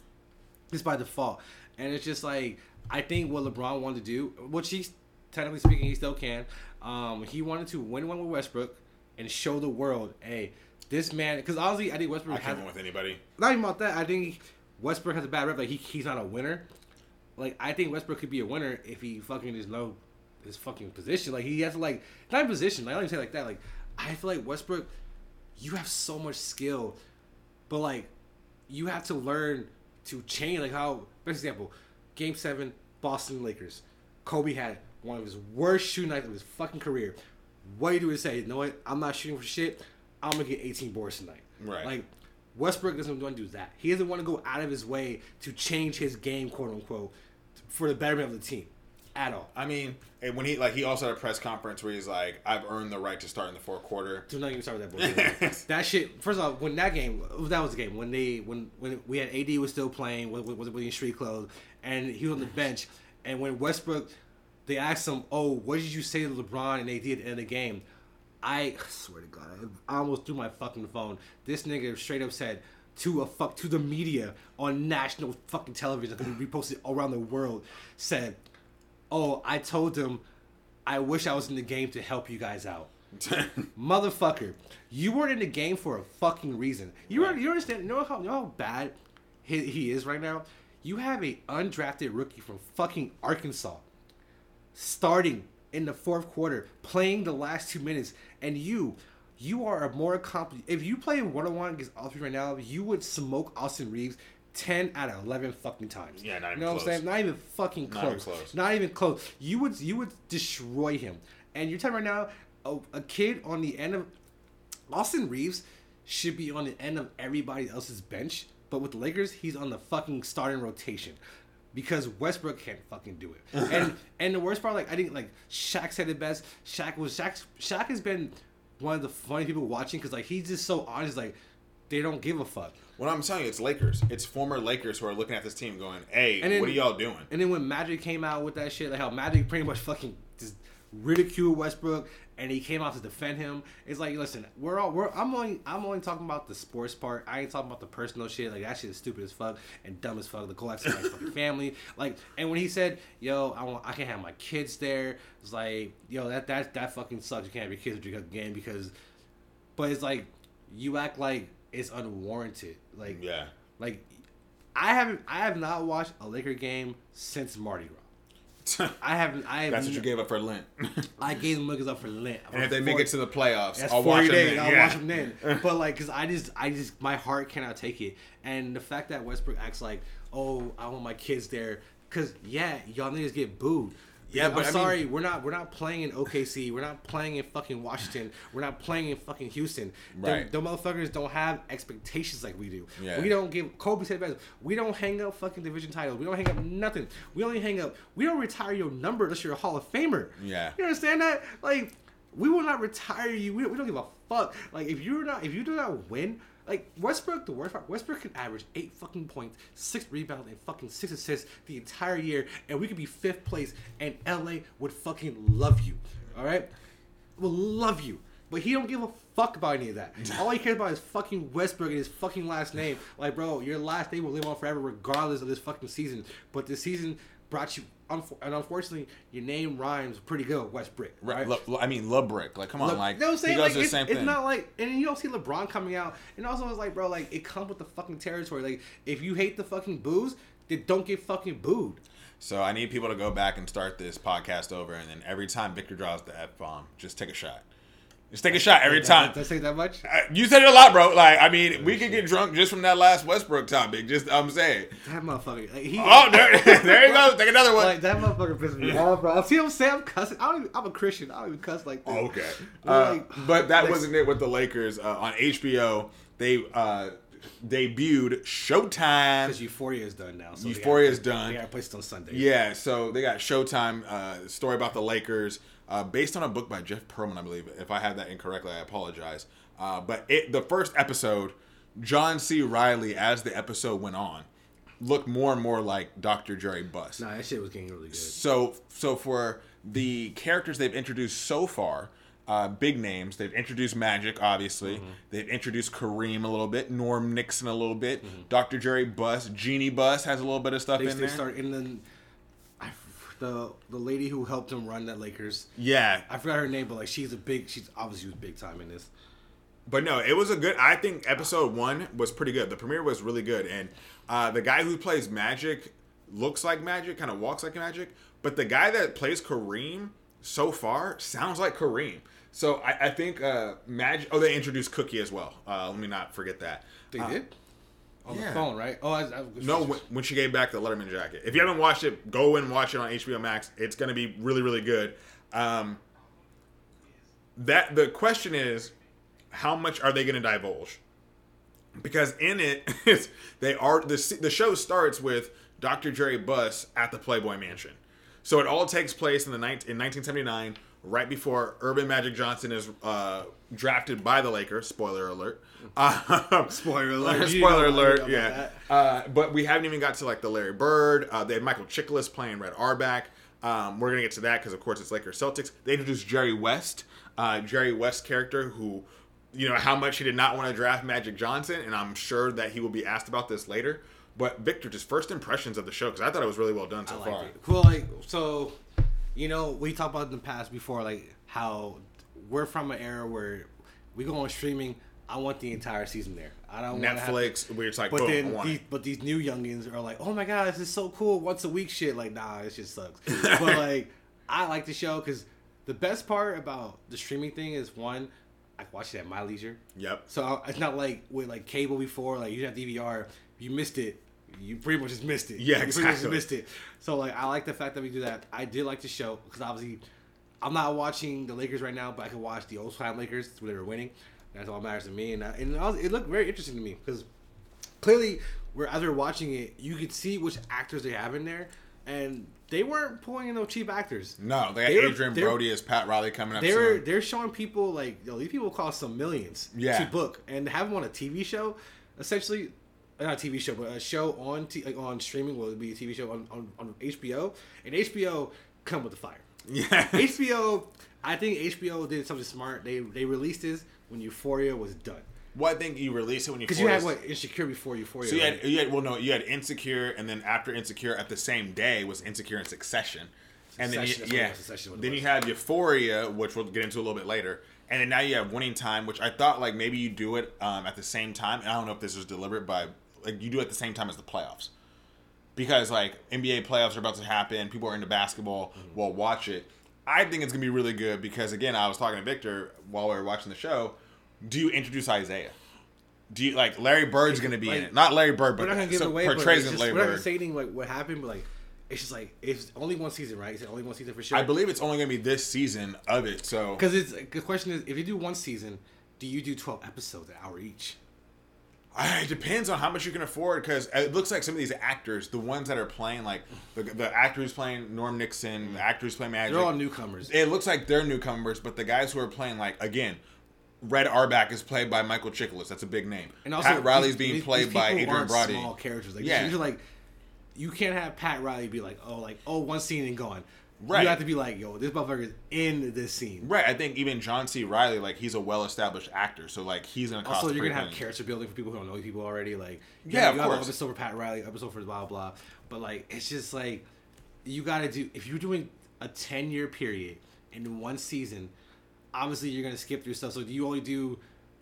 it's by default, and it's just like I think what LeBron wanted to do, which he's technically speaking, he still can. Um, he wanted to win one with Westbrook and show the world, hey, this man. Because honestly, I think I Westbrook has can't win with anybody. not even about that. I think Westbrook has a bad rep. Like he, he's not a winner. Like I think Westbrook could be a winner if he fucking is know his fucking position. Like he has to like not in position. Like, I don't even say like that. Like I feel like Westbrook, you have so much skill, but like you have to learn to change. Like how, for example, Game Seven, Boston Lakers. Kobe had one of his worst shooting nights of his fucking career. What do you do to say, you know what? I'm not shooting for shit. I'm gonna get 18 boards tonight. Right. Like Westbrook doesn't want to do that. He doesn't want to go out of his way to change his game, quote unquote, for the betterment of the team. at all. I mean, and when he like he also had a press conference where he's like, "I've earned the right to start in the fourth quarter." Do not even start with that bullshit. that shit. First of all, when that game, that was the game when they when when we had AD was still playing with with, with street clothes, and he was on the bench, and when Westbrook, they asked him, "Oh, what did you say to LeBron and AD at the end of the game?" I swear to God, I almost threw my fucking phone. This nigga straight up said to a fuck to the media on national fucking television, because we reposted around the world, said, "Oh, I told him, I wish I was in the game to help you guys out." Motherfucker, you weren't in the game for a fucking reason. You right. you understand? You know how you know how bad he, he is right now. You have a undrafted rookie from fucking Arkansas starting in the fourth quarter, playing the last two minutes, and you, you are a more accomplished. If you play one on one against all three right now, you would smoke Austin Reaves 10 out of 11 fucking times. Yeah, not even you know close. what I'm saying? Not even fucking close. Not even close. Not even close. You would you would destroy him. And you're telling right now, a, a kid on the end of Austin Reaves should be on the end of everybody else's bench, but with the Lakers, he's on the fucking starting rotation because Westbrook can't fucking do it. and and the worst part, like I think, like Shaq said it best. Shaq was Shaq. Shaq has been one of the funny people watching because like he's just so honest. Like they don't give a fuck. What I'm telling you, it's Lakers. It's former Lakers who are looking at this team, going, "Hey, then, what are y'all doing?" And then when Magic came out with that shit, like how Magic pretty much fucking just ridiculed Westbrook and he came out to defend him. It's like, listen, we're all we're I'm only I'm only talking about the sports part. I ain't talking about the personal shit. Like that shit is stupid as fuck and dumb as fuck. The collapse of my fucking family. Like, and when he said, "Yo, I want I can't have my kids there," it's like, yo, that that that fucking sucks. You can't have your kids at your game because, but it's like you act like it's unwarranted. Like, yeah, like I haven't I have not watched a Laker game since Mardi Gras. I haven't. I have That's what you gave up for Lent. I gave them niggas up for Lent. And if they make it to the playoffs, I'll watch them. I'll yeah. watch them then. But like, cause I just, I just, my heart cannot take it. And the fact that Westbrook acts like, oh, I want my kids there, cause yeah, y'all niggas get booed. Yeah, but I'm I sorry, we're not we're not playing in OKC. We're not playing in fucking Washington. We're not playing in fucking Houston. Right. The motherfuckers don't have expectations like we do. Yeah. We don't give Kobe said best. We don't hang up fucking division titles. We don't hang up nothing. We only hang up. We don't retire your number unless you're a Hall of Famer. Yeah. You understand that? Like, we will not retire you. We we don't give a fuck. Like, if you're not if you do not win like Westbrook, the worst part, Westbrook can average eight fucking points, six rebounds, and fucking six assists the entire year, and we could be fifth place, and LA would fucking love you. All right, will love you, but he don't give a fuck about any of that. All he cares about is fucking Westbrook and his fucking last name. Like, bro, your last name will live on forever, regardless of this fucking season. But this season brought you and unfortunately, your name rhymes pretty good, Westbrick. Right? Le, I mean, Le Brick. Like, come on, Le, like, no, saying, he does like, it's, it's not like, and you don't see LeBron coming out, and also it's like, bro, like, it comes with the fucking territory. Like, if you hate the fucking booze, then don't get fucking booed. So I need people to go back and start this podcast over, and then every time Victor draws the f bomb, just take a shot. Just take a shot every time. Does say that much? You said it a lot, bro. Like, I mean, we could get drunk just from that last Westbrook topic. Just, I'm saying. That motherfucker. Like, he, oh, there, there you go. Take another one. Like that motherfucker pissed me off, bro. See what I'm saying? I'm cussing. I don't even, I'm a Christian. I don't even cuss like that. Okay. Uh, like, but that wasn't it with the Lakers uh, on HBO. They uh, debuted Showtime. Because Euphoria is done now. So Euphoria is done. They got placed on Sunday. Yeah, so they got Showtime. Uh, story about the Lakers uh, based on a book by Jeff Pearlman, I believe. If I have that incorrectly, I apologize. Uh, but it, the first episode, John C. Reilly, as the episode went on, looked more and more like Dr. Jerry Buss. Nah, that shit was getting really good. So, so for the characters they've introduced so far, uh, big names. They've introduced Magic, obviously. Mm-hmm. They've introduced Kareem a little bit, Norm Nixon a little bit, mm-hmm. Dr. Jerry Buss, Jeanie Buss has a little bit of stuff they, in they there. Start, and then the the lady who helped him run that Lakers. Yeah, I forgot her name, but like she's a big. She's obviously was big time in this. But no, it was a good. I think episode one was pretty good. The premiere was really good, and uh, the guy who plays Magic looks like Magic, kind of walks like Magic. But the guy that plays Kareem so far sounds like Kareem. So I, I think uh, Magic. Oh, they introduced Cookie as well. Uh, let me not forget that. They uh, did on yeah. the phone, right? Oh, I, I, no. When, when, she gave back the Letterman jacket. If you haven't watched it, go and watch it on HBO Max. It's going to be really, really good. Um, that the question is, how much are they going to divulge? Because in it, they are the the show starts with Dr. Jerry Buss at the Playboy Mansion. So it all takes place in the 19, in 1979, right before Earvin Magic Johnson is uh, drafted by the Lakers. Spoiler alert. Um, Spoiler alert. Spoiler alert. Yeah. Uh, but we haven't even got to like the Larry Bird. Uh, they had Michael Chiklis playing Red Auerbach. Um, we're gonna get to that because of course it's Lakers Celtics. They introduced Jerry West, uh, Jerry West character who, you know, how much he did not want to draft Magic Johnson, and I'm sure that he will be asked about this later. But Victor, just first impressions of the show because I thought it was really well done so far. it. Cool. Like so, you know, we talked about in the past before, like how we're from an era where we go on streaming. I want the entire season there. I don't want Netflix, we're just like, But boom, then, these, but these new youngins are like, "Oh my god, this is so cool! Once a week shit." Like, nah, it just sucks. but like, I like the show because the best part about the streaming thing is one, I can watch it at my leisure. Yep. So I- it's not like with like cable before, like you have DVR, you missed it, you pretty much just missed it. Yeah, you pretty much exactly. missed it. So like, I like the fact that we do that. I did like the show because obviously, I'm not watching the Lakers right now, but I can watch the old time Lakers when they were winning. That's all that matters to me, and I, and I was, it looked very interesting to me because clearly, where as we are watching it, you could see which actors they have in there, and they weren't pulling in no cheap actors. No, they got They Adrien were- Brody as Pat Riley coming up. They were soon. they're showing people like yo, these people cost some millions Yeah. to book and have them on a TV show, essentially not a TV show, but a show on t- like on streaming will be a TV show on, on, on HBO, and HBO come with the fire. yeah. HBO, I think HBO did something smart. They they released this when Euphoria was done well, I think you release it when you because you had what Insecure before Euphoria. So you right? had, you had well no you had Insecure and then after Insecure at the same day was Insecure in Succession, and then Succession, that's you, yeah Succession then you have Euphoria which we'll get into a little bit later, and then now you have Winning Time which I thought like maybe you do it um, at the same time. And I don't know if this was deliberate by like you do at the same time as the playoffs, because like NBA playoffs are about to happen, people are into basketball, Mm-hmm. will watch it. I think it's gonna be really good because again I was talking to Victor while we were watching the show. Do you introduce Isaiah? Do you like Larry Bird's gonna be in it? Not Larry Bird, but we're not gonna give so away. Portrays it's just, Larry we're not gonna Bird. say like what happened, but like it's just like it's only one season, right? It's only one season for sure. I believe it's only gonna be this season of it. So Because it's the question is, if you do one season, do you do twelve episodes, an hour each? I, it depends on how much you can afford. Because it looks like some of these actors, the ones that are playing, like the, the actor who's playing Norm Nixon, the mm. actor who's playing Magic, They're all newcomers. it looks like they're newcomers. But the guys who are playing, like again, Red Auerbach is played by Michael Chiklis. That's a big name. And also, Pat Riley's these- being these- played these by Adrien Brody. Small characters, like Yeah. yeah. You're like, you can't have Pat Riley be like, oh, like oh, one scene and gone. Right. You have to be like, yo, this motherfucker is in this scene. Right, I think even John C. Reilly, like he's a well-established actor, so like he's gonna cost. Also, you're gonna have character building for people who don't know people already. Like, Yeah, of you an course. episode for Pat Riley, episode for blah blah. But like, it's just like you got to do if you're doing a ten year period in one season. Obviously, you're gonna skip through stuff. So, do you only do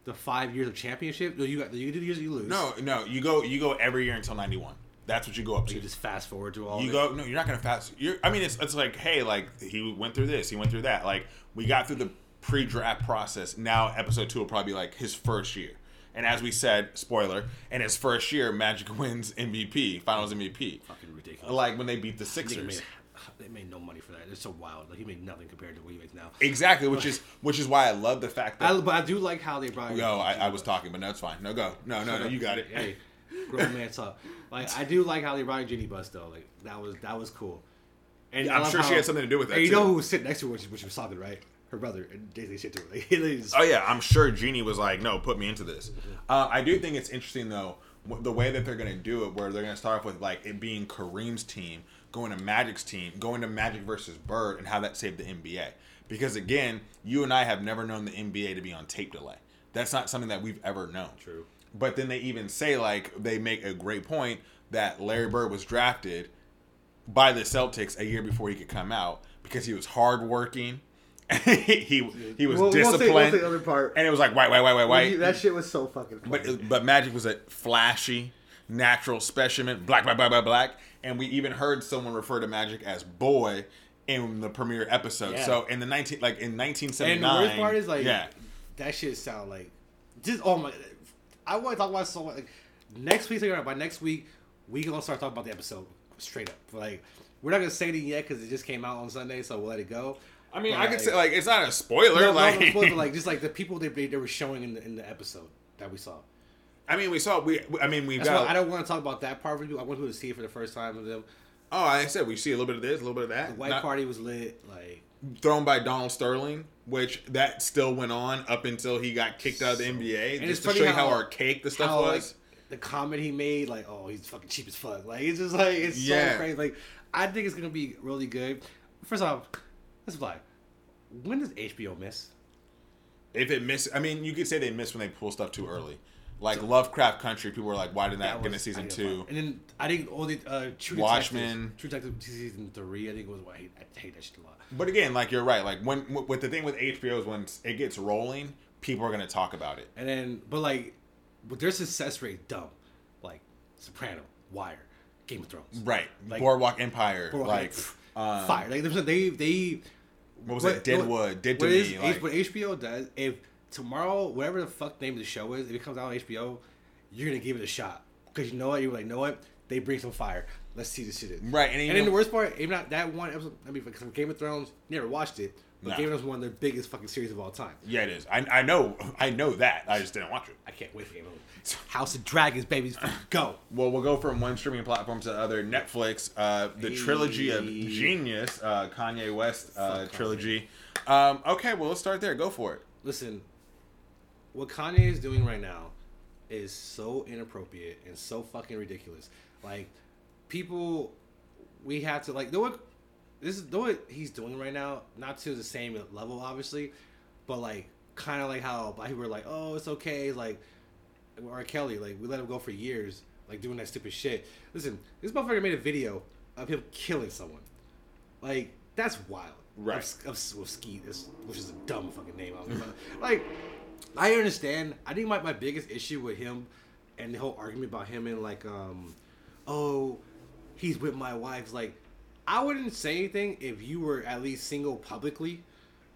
the five years of championship? No, you got you do the years you lose. No, no, you go you go every year until ninety-one. That's what you go up to. you just fast forward to all. You of go no, you're not gonna fast. You're, I mean, it's it's like hey, like he went through this, he went through that. Like we got through the pre-draft process. Now episode two will probably be like his first year. And as we said, spoiler, in his first year, Magic wins MVP, Finals MVP. Fucking ridiculous. Like when they beat the Sixers. made, they made no money for that. It's so wild. Like he made nothing compared to what he makes now. Exactly, which is which is why I love the fact that. I, but I do like how they brought. no, I, I was talking, but no, it's fine. No, go. No, no, no, you got it. Hey, grown man talk. Like I do like how they brought in Jenny Buss though. Like that was that was cool. And I I'm sure she had something to do with that. And you too. know who was sitting next to her when she, when she was talking, right? Her brother. And they shit to her. Like, just- Oh yeah, I'm sure Jeanie was like, "No, put me into this." Uh, I do think it's interesting though the way that they're going to do it, where they're going to start off with like it being Kareem's team going to Magic's team, going to Magic versus Bird, and how that saved the NBA. Because again, you and I have never known the NBA to be on tape delay. That's not something that we've ever known. True. But then they even say like they make a great point that Larry Bird was drafted by the Celtics a year before he could come out because he was hardworking. he he was We'll- we'll say- we'll disciplined, say other part. and it was like white, white, white, white, white. that shit was so fucking. Funny. But but Magic was a flashy, natural specimen, black, black, black, black, black, and we even heard someone refer to Magic as boy in the premiere episode. Yeah. So in the nineteen like in nineteen seventy and the worst part is like, yeah, that shit sound like just oh my. I want to talk about so much. Like next week, by next week, we gonna start talking about the episode straight up. Like we're not gonna say anything yet because it just came out on Sunday, so we'll let it go. I mean, But, I could say like it's not a spoiler. no, like, no, spoiler, like just like the people they, they, they were showing in the in the episode that we saw. I mean, we saw we. I mean, we got. I don't want to talk about that part with you. I want people to see it for the first time with them. Oh, like I said we see a little bit of this, a little bit of that. The White Not- Party was lit. Like thrown by Donald Sterling, which that still went on up until he got kicked out of the NBA. And just to show you how how- archaic the stuff how like was. the comment he made, like, oh, he's fucking cheap as fuck. Like it's just like it's Yeah. so crazy. Like I think it's gonna be really good. First off, let's fly. When does HBO miss? if it miss, I mean, you could say they missed when they pull stuff too early. Like Lovecraft Country, people were like, "Why did that, get was- a season two? And then I think all the uh, True Watchmen. True Detective season three. I think it was. I hate, I hate that shit a lot. But again, like you're right. Like when with the thing with HBO is when it gets rolling, people are gonna talk about it. And then, but like, but their success rate dumb. Like Soprano, Wire, Game of Thrones, Right. Like- Boardwalk Empire. Boardwalk like Empire. uh, Fire. Like there's they they what was What- it? Deadwood. Did to what me. is- like, what HBO does, if tomorrow, whatever the fuck name of the show is, if it comes out on HBO, you're gonna give it a shot because you know what, you're like, know what, they bring some fire. Let's see this shit. is. Right, and And, then the worst part, even not that one episode. I mean, because Game of Thrones, never watched it, but Nah. Game of Thrones is one of their biggest fucking series of all time. yeah, it is. I, I know. I know that. I just didn't watch it. I can't wait for Game of Thrones. House of Dragons, babies, go. Well, we'll go from one streaming platform to the other. Netflix, uh, the trilogy of genius, uh, Kanye West uh, trilogy. Um, okay, well, let's start there. Go for it. Listen, what Kanye is doing right now is so inappropriate and so fucking ridiculous. Like, people, we have to like know what this is know what he's doing right now. Not to the same level, obviously, but like kind of like how people were like, oh, it's okay, like R. Kelly, like we let him go for years, like doing that stupid shit. Listen, this motherfucker made a video of him killing someone. Like that's wild. Right. Of, of, of Skete, which is a dumb fucking name. I was about. like, I understand. I think my, my biggest issue with him and the whole argument about him and like, um, oh, he's with my wife. Like, I wouldn't say anything if you were at least single publicly,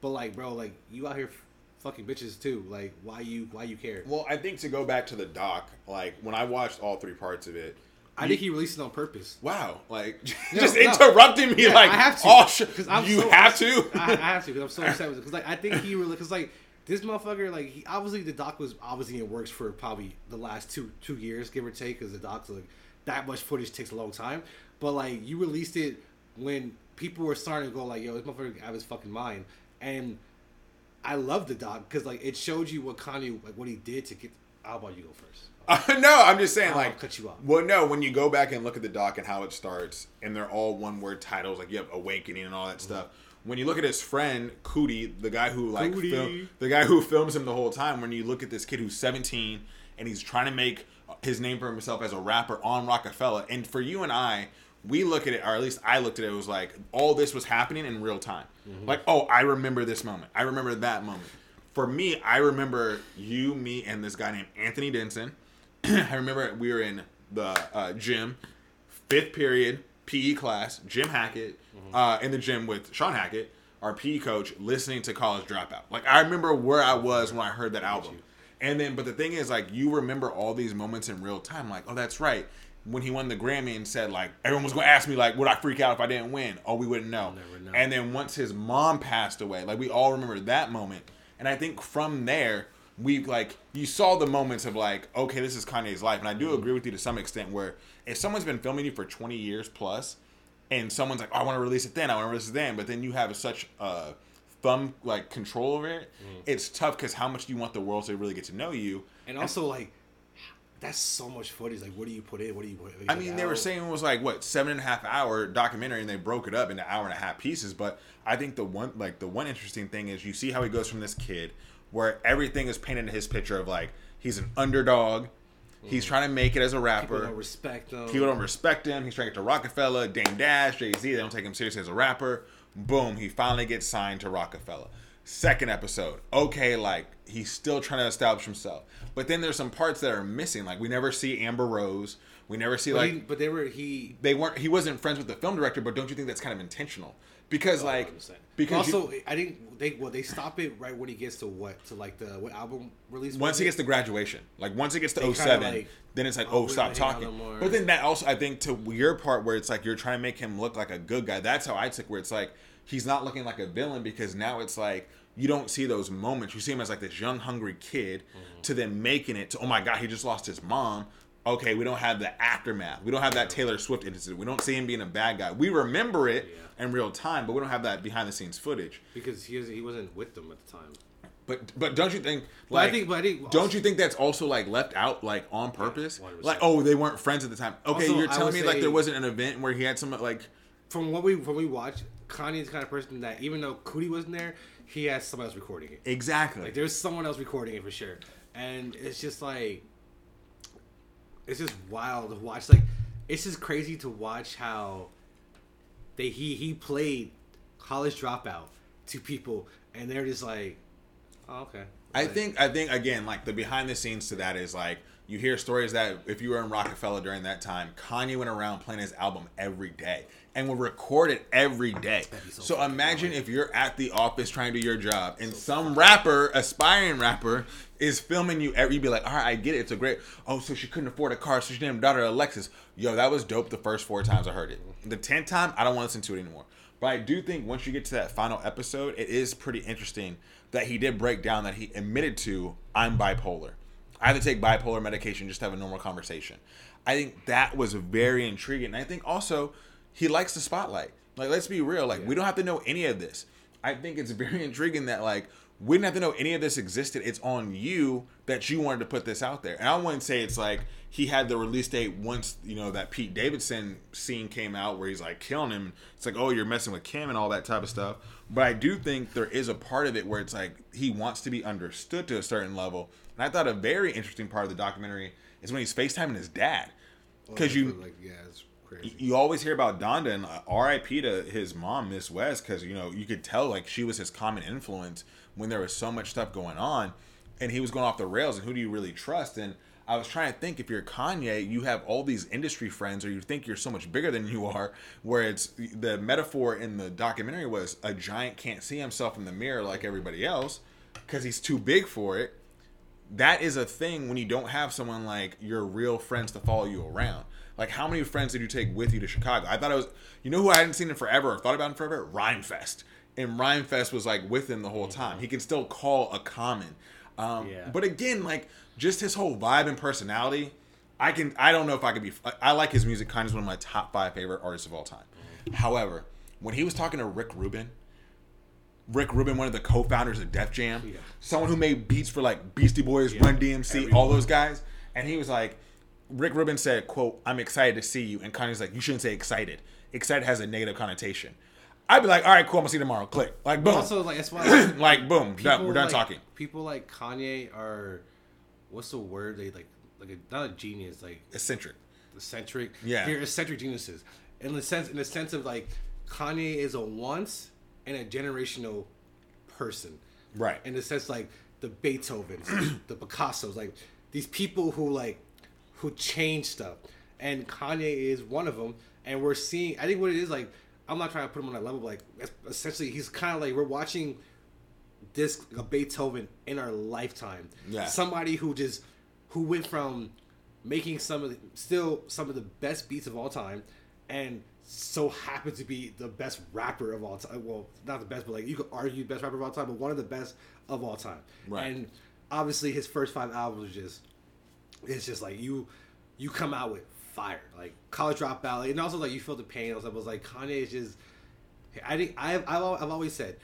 but like, bro, like you out here f- fucking bitches too. Like, why you why you care? Well, I think to go back to the doc, like when I watched all three parts of it, I think he released it on purpose. wow, like No, just no. interrupting me, Yeah, like I have to. oh shit, 'Cause I'm you so- have to. I, I have to because I'm so upset with it. Because like I think he really because like this motherfucker like he, obviously the doc was obviously in works for probably the last two two years give or take because the doc's like that much footage takes a long time. But like you released it when people were starting to go like yo this motherfucker out of his fucking mind and I love the doc because like it showed you what Kanye like what he did to get. How about you go first? no, I'm just saying, I'll like, cut you off. Well, no, when you go back and look at the doc and how it starts, and they're all one word titles, like you have awakening and all that mm-hmm. stuff. When you look at his friend Coodie, the guy who like fil- the guy who films him the whole time, when you look at this kid who's 17 and he's trying to make his name for himself as a rapper on Roc-A-Fella, and for you and I, we look at it, or at least I looked at it, it was like all this was happening in real time. Like, oh, I remember this moment. I remember that moment. For me, I remember you, me, and this guy named Anthony Denson. I remember we were in the uh, gym, fifth period PE class, Jim Hackett, uh, in the gym with Sean Hackett, our PE coach, listening to College Dropout. Like I remember where I was when I heard that album. And then, but the thing is, like, you remember all these moments in real time. Like, oh, that's right. When he won the Grammy and said, like, everyone was going to ask me, like, would I freak out if I didn't win? Oh, we wouldn't know. Know. And then once his mom passed away, like, we all remember that moment. And I think from there, we like you saw the moments of like, okay, this is Kanye's life, and I do mm-hmm. agree with you to some extent. Where if someone's been filming you for twenty years plus, and someone's like, oh, I want to release it then, I want to release it then, but then you have such a thumb like control over it, mm-hmm. it's tough because how much do you want the world to really get to know you? And also like that's so much footage. Like, what do you put in? What do you put? I mean, they were saying it was like what seven and a half hour documentary, and they broke it up into hour and a half pieces. But I think the one like the one interesting thing is you see how he goes from this kid where everything is painted in his picture of like he's an underdog, he's trying to make it as a rapper. people don't respect him. People don't respect him. He's trying to get to Roc-A-Fella, Dame Dash, Jay Z. They don't take him seriously as a rapper. Boom, he finally gets signed to Roc-A-Fella. Second episode, okay, like he's still trying to establish himself. But then there's some parts that are missing. Like we never see Amber Rose. We never see But, like he, but they were he. they weren't. He wasn't friends with the film director. But don't you think that's kind of intentional? Because oh, like 100%. because you- also I think they well they stop it right when he gets to what to like the what album release. once he gets to graduation, like once it gets to They 07, like, then it's like, oh, oh, stop gonna hang out talking. But then that also, I think, to your part where it's like you're trying to make him look like a good guy. That's how I took where it's like he's not looking like a villain because now it's like you don't see those moments. You see him as like this young, hungry kid Mm-hmm. to then making it to, oh my God, he just lost his mom. Okay, we don't have the aftermath. We don't have that Taylor Swift incident. We don't see him being a bad guy. We remember it Yeah. in real time, but we don't have that behind the scenes footage. because he was, he wasn't with them at the time. But but don't you think But I think, but I think don't you think that's also like left out like on purpose? 100%. like oh they weren't friends at the time. Okay, Also, you're telling me like there wasn't an event where he had some like from what we when we watch, Kanye's the kind of person that even though Coodie wasn't there, he has someone else recording it. exactly. Like there's someone else recording it for sure, and it's just like it's just wild to watch. Like it's just crazy to watch how they he he played college dropout to people, and they're just like, oh, okay. I Like, think I think again like the behind the scenes to that is like you hear stories that if you were in Roc-A-Fella during that time, Kanye went around playing his album every day and would record it every day. so So, imagine annoying. if you're at the office trying to do your job and some rapper, aspiring rapper, is filming you every. You'd be like, all right, I get it. It's a great. Oh, so she couldn't afford a car, so she named her daughter Alexis. Yo, that was dope. The first four times I heard it. The tenth time, I don't want to listen to it anymore. But I do think once you get to that final episode, it is pretty interesting that he did break down that he admitted to I'm bipolar. I have to take bipolar medication just to have a normal conversation. I think that was very intriguing. And I think also he likes the spotlight. Like, let's be real. Like, we don't have to know any of this. I think it's very intriguing that like we didn't have to know any of this existed. It's on you that you wanted to put this out there. And I wouldn't say it's like he had the release date once you know that Pete Davidson scene came out where he's like killing him. It's like oh you're messing with Kim and all that type of stuff. But I do think there is a part of it where it's like he wants to be understood to a certain level. And I thought a very interesting part of the documentary is when he's FaceTiming his dad because you like yeah, it's crazy. you always hear about Donda and uh, R.I.P. to his mom, Miss West, because you know you could tell like she was his common influence when there was so much stuff going on, and he was going off the rails. And who do you really trust? And I was trying to think if you're Kanye, you have all these industry friends, or you think you're so much bigger than you are. Where it's the metaphor in the documentary was a giant can't see himself in the mirror like everybody else because he's too big for it that is a thing when you don't have someone like your real friends to follow you around. Like, how many friends did you take with you to Chicago? I thought it was, you know, who I hadn't seen in forever, or thought about in forever, Rhymefest, and Rhymefest was like with him the whole time. He can still call a common, um, Yeah. but again, like just his whole vibe and personality. I can, I don't know if I could be. I, like his music. Kind Kanye's one of my top five favorite artists of all time. However, when he was talking to Rick Rubin, Rick Rubin, one of the co-founders of Def Jam, Yeah. someone who made beats for like Beastie Boys, Yeah. Run DMC, Everyone. all those guys, and he was like, Rick Rubin said, "quote I'm excited to see you," and Kanye's like, "You shouldn't say excited. Excited has a negative connotation." I'd be like, "All right, cool. I'm gonna see you tomorrow." Click, like boom, Also, like that's why like boom. Done, we're done like, talking. People like Kanye are, what's the word? They like like a, not a genius, like Eccentric. eccentric. Yeah. they're eccentric geniuses. In the sense, in the sense of like, Kanye is a once and a generational person. Right. In the sense like the Beethovens, the Picassos, like these people who like who change stuff, and Kanye is one of them. And we're seeing. I think what it is like. I'm not trying to put him on that level, but like essentially, he's kind of like we're watching this a Beethoven in our lifetime. Yeah. Somebody who just who went from making some of the, still some of the best beats of all time, and so happened to be the best rapper of all time. Well, not the best, but like you could argue best rapper of all time, but one of the best of all time. Right. And obviously, his first five albums are just it's just like you you come out with fire, like college dropout, and also like you feel the pain. I was, I was like Kanye is just. I think I've, I've I've always said,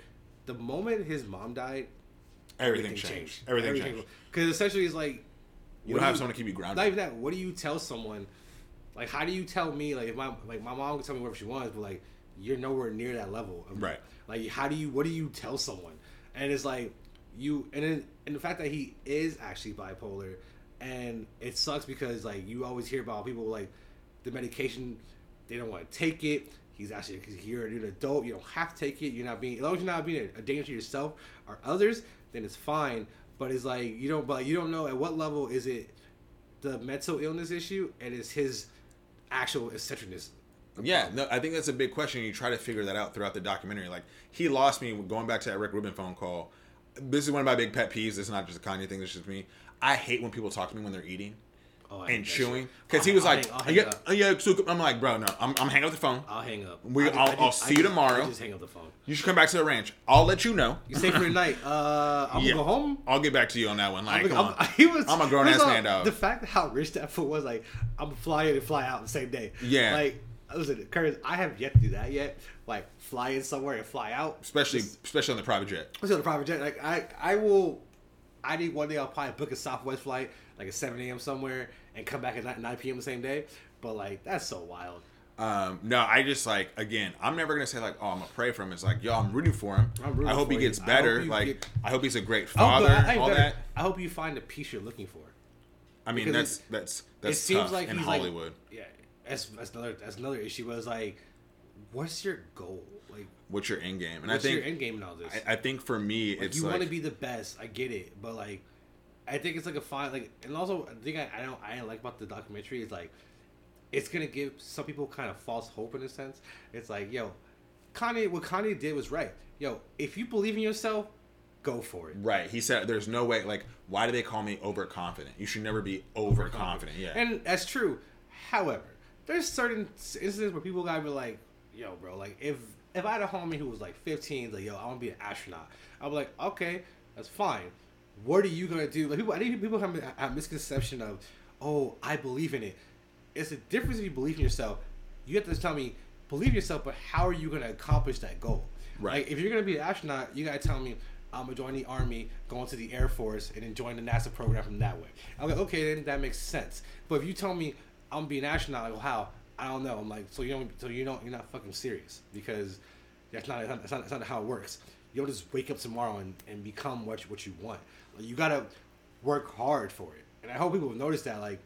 the moment his mom died, Everything, changed. Everything, changed. Because essentially, it's like You don't do have someone to keep you grounded. Not even that. What do you tell someone? Like, how do you tell me? Like, if my like my mom can tell me whatever she wants, but like you're nowhere near that level. Of, Right. Like, how do you? What do you tell someone? And it's like you, and then and the fact that he is actually bipolar, and it sucks because like you always hear about people like the medication, they don't want to take it. He's actually because you're an adult, you don't have to take it. You're not being as long as you're not being a, danger to yourself or others, then it's fine. But it's like you don't, but you don't know at what level is it the mental illness issue and is his actual eccentricness. Yeah, no, I think that's a big question. You try to figure that out throughout the documentary. Like he lost me going back to that Rick Rubin phone call. This is one of my big pet peeves. It's not just a Kanye thing. It's just me. I hate when people talk to me when they're eating. Oh, and chewing because he was I'll like, hang- I'll hang yeah. So I'm like, bro, no, I'm, I'm hanging up the phone. I'll hang up. We- I'll- I'll I see you tomorrow. Just hang up the phone. You should come back to the ranch. I'll let you know. You stay for the night. Uh, I'm Yeah. gonna go home. I'll get back to you on that one. Like, I'm, come I'm, on. he was, I'm a grown ass man, dog. The fact that how rich that fool was, like, I'm fly in and fly out the same day. Yeah. Like, listen, Curtis, I have yet to do that yet. Like, fly in somewhere and fly out. especially Just- especially on the private jet. Let's go to private jet. Like, I, I will. I need one day. I'll probably book a Southwest flight, like at 7 a.m. somewhere, and come back at 9, 9 p.m. the same day. But like, that's so wild. Um, no, I just like again. I'm never gonna say like, oh, I'm gonna pray for him. It's like, yo, I'm rooting for him. I'm rooting I hope he gets I hope better. you like, get- I hope he's a great father. I, I, all better- that. I hope you find the peace you're looking for. I mean, because that's that's that's it seems like in Hollywood. Like, yeah, that's that's another that's another issue. Was like, what's your goal? Like, What's your end game? And what's I think your end game in all this? I, I think for me, like, it's you like want to be the best. I get it, but like, I think it's like a fine like, and also I think I, I don't I like about the documentary is like, it's gonna give some people kind of false hope in a sense. It's like, yo, Kanye, what Kanye did was right. Yo, if you believe in yourself, go for it. right. He said, "There's no way. Like, why do they call me overconfident? You should never be overconfident." Yeah. And that's true. However, there's certain instances where people gotta be like, yo, bro, like if if I had a homie who was like 15, like, yo, I want to be an astronaut, I'd be like, okay, that's fine. What are you gonna do? Like people, I think people have a, misconception of, oh, I believe in it. It's a difference if you believe in yourself. You have to tell me, believe yourself, but how are you gonna accomplish that goal? Right. Like if you're gonna be an astronaut, you gotta tell me. I'm gonna join the army, go into the air force, and then join the NASA program from that way. I'm like, okay, then that makes sense. But if you tell me I'm gonna be an astronaut, like, well, how? I don't know. I'm like, so you don't, so you don't, you're not fucking serious because that's not, that's not, that's not how it works. You don't just wake up tomorrow and, and become what you, what you want. Like, you gotta work hard for it. And I hope people notice that. Like,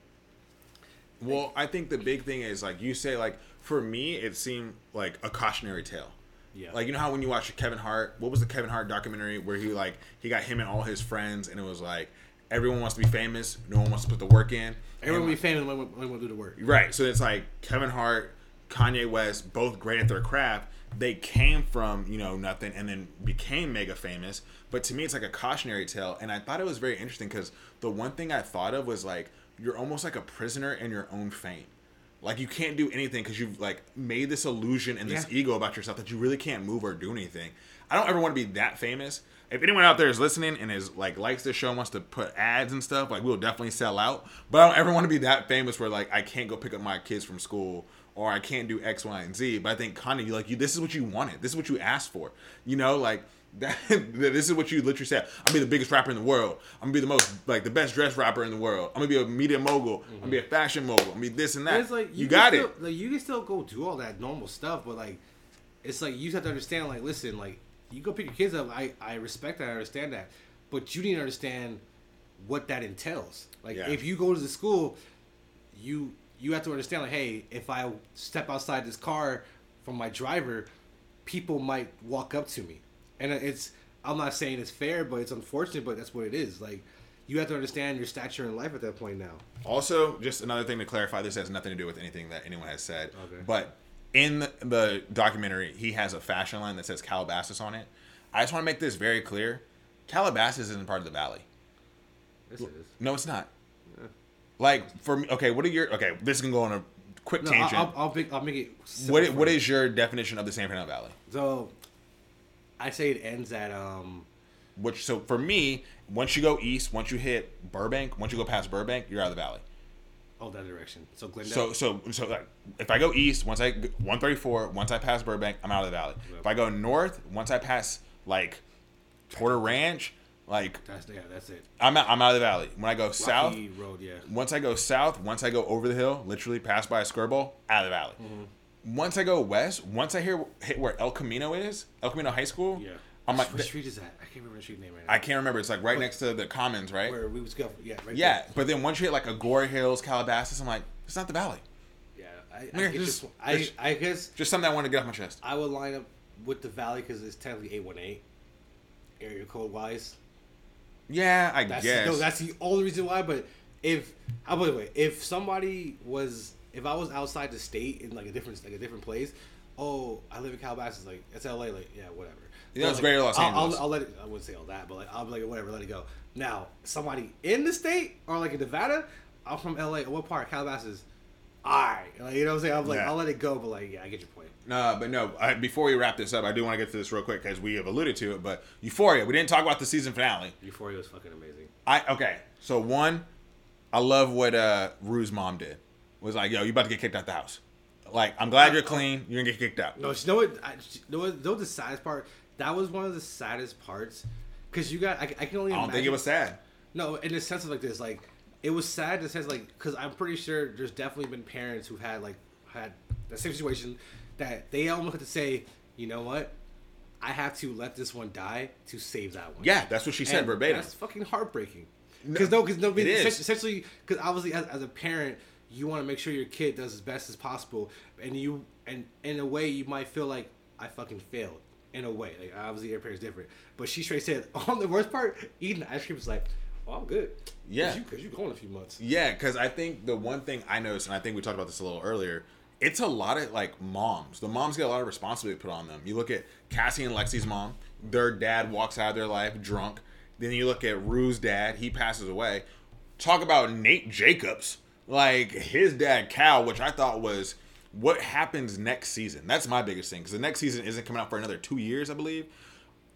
Well, I think the big thing is like you say, like for me, it seemed like a cautionary tale. Yeah. Like you know how when you watch Kevin Hart, what was the Kevin Hart documentary where he like he got him and all his friends, and it was like everyone wants to be famous, no one wants to put the work in. everyone will be famous when, when we do the work. Right. So it's like Kevin Hart, Kanye West, both great at their craft. They came from, you know, nothing and then became mega famous. But to me, it's like a cautionary tale. And I thought it was very interesting because the one thing I thought of was like, you're almost like a prisoner in your own fame. Like you can't do anything because you've like made this illusion and this Yeah. ego about yourself that you really can't move or do anything. I don't ever want to be that famous. If anyone out there is listening and is like likes this show and wants to put ads and stuff, like we'll definitely sell out. But I don't ever want to be that famous where like I can't go pick up my kids from school or I can't do X, Y, and Z. But I think Kanye, you like you. This is what you wanted. This is what you asked for. You know, like that. this is what you literally said. I'm gonna be the biggest rapper in the world. I'm gonna be the most like the best dressed rapper in the world. I'm gonna be a media mogul. I'm gonna be a fashion mogul. I'm gonna be this and that. It's like you, can got still, it. Like you can still go do all that normal stuff, but like it's like you just have to understand. Like, listen, like you go pick your kids up. I I respect that. I understand that, but you need to understand what that entails. Like, Yeah. if you go to the school, you you have to understand. Like, hey, if I step outside this car from my driver, people might walk up to me, and it's. I'm not saying it's fair, but it's unfortunate. But that's what it is. Like, you have to understand your stature in life at that point now. Also, just another thing to clarify: this has nothing to do with anything that anyone has said. Okay. But in the, the documentary, he has a fashion line that says Calabasas on it. I just want to make this very clear: Calabasas isn't part of the valley. It is. No, it's not. Like for me, okay. What are your okay? This can go on a quick No, tangent. I'll, I'll, make, I'll make it. what what is your definition of the San Fernando Valley? So, I say it ends at um. Which so for me, once you go east, once you hit Burbank, once you go past Burbank, you're out of the valley. Oh, that direction. So Glendale. So so so like if I go east, once I 134, once I pass Burbank, I'm out of the valley. If I go north, once I pass like Porter Ranch, like that's yeah, that's it. I'm out, I'm out of the valley. When I go south, Road, yeah. once I go south, once I go over the hill, literally pass by a Skirball, out of the valley. Mm-hmm. Once I go west, once I hear hit where El Camino is, El Camino High School, Yeah. I'm like, what street is that? I can't remember the street name right now. I can't remember. It's like right next to the Commons, right? Where we was go? Yeah, right. Yeah, but then once you hit like Agoura Hills, Calabasas, I'm like, it's not the valley. Yeah, I, I, just- this. I, I guess Just something I want to get off my chest. I would line up with the valley because it's technically eight one eight, area code wise. Yeah, I That's guess. no, that's the only reason why. But if I put it away, if somebody was, if I was outside the state in like a different, like a different place, oh, I live in Calabasas, like it's LA, like yeah, whatever. You know, it's like, greater Los I'll, Angeles. I'll, I'll let it. I wouldn't say all that, but like I'll be like whatever, let it go. Now, somebody in the state or like in Nevada, I'm from LA. What part? Calabasas. Alright. Like, you know what I'm saying? I'm like, Yeah. I'll let it go, but like, yeah, I get your point. No, but no. I, before we wrap this up, I do want to get to this real quick because we have alluded to it. But Euphoria, we didn't talk about the season finale. Euphoria was fucking amazing. I okay. So one, I love what uh Rue's mom did. Was like, yo, you about to get kicked out the house. Like, I'm glad you're clean. You're gonna get kicked out. No, you know what? I, you know what? Know the saddest part? That was one of the saddest parts. Cause you got, I, I can only. I don't imagine, think it was sad. No, in the sense of like this, like it was sad in the sense like because I'm pretty sure there's definitely been parents who've had like had the same situation that they almost had to say, you know what, I have to let this one die to save that one. Yeah, that's what she said And verbatim. That's fucking heartbreaking. Because no, because no, is. essentially, because obviously as, as a parent, you want to make sure your kid does as best as possible, and you and in a way you might feel like I fucking failed. In a way, like obviously every parent's different, but she straight said on the worst part, eating ice cream is like, oh, I'm good. Yeah. Cause you, you going a few months. Yeah, because I think the one thing I noticed, and I think we talked about this a little earlier, it's a lot of like moms. The moms get a lot of responsibility put on them. You look at Cassie and Lexi's mom, their dad walks out of their life drunk. Then you look at Rue's dad, he passes away. Talk about Nate Jacobs, like his dad Cal, which I thought was what happens next season. That's my biggest thing because the next season isn't coming out for another two years, I believe.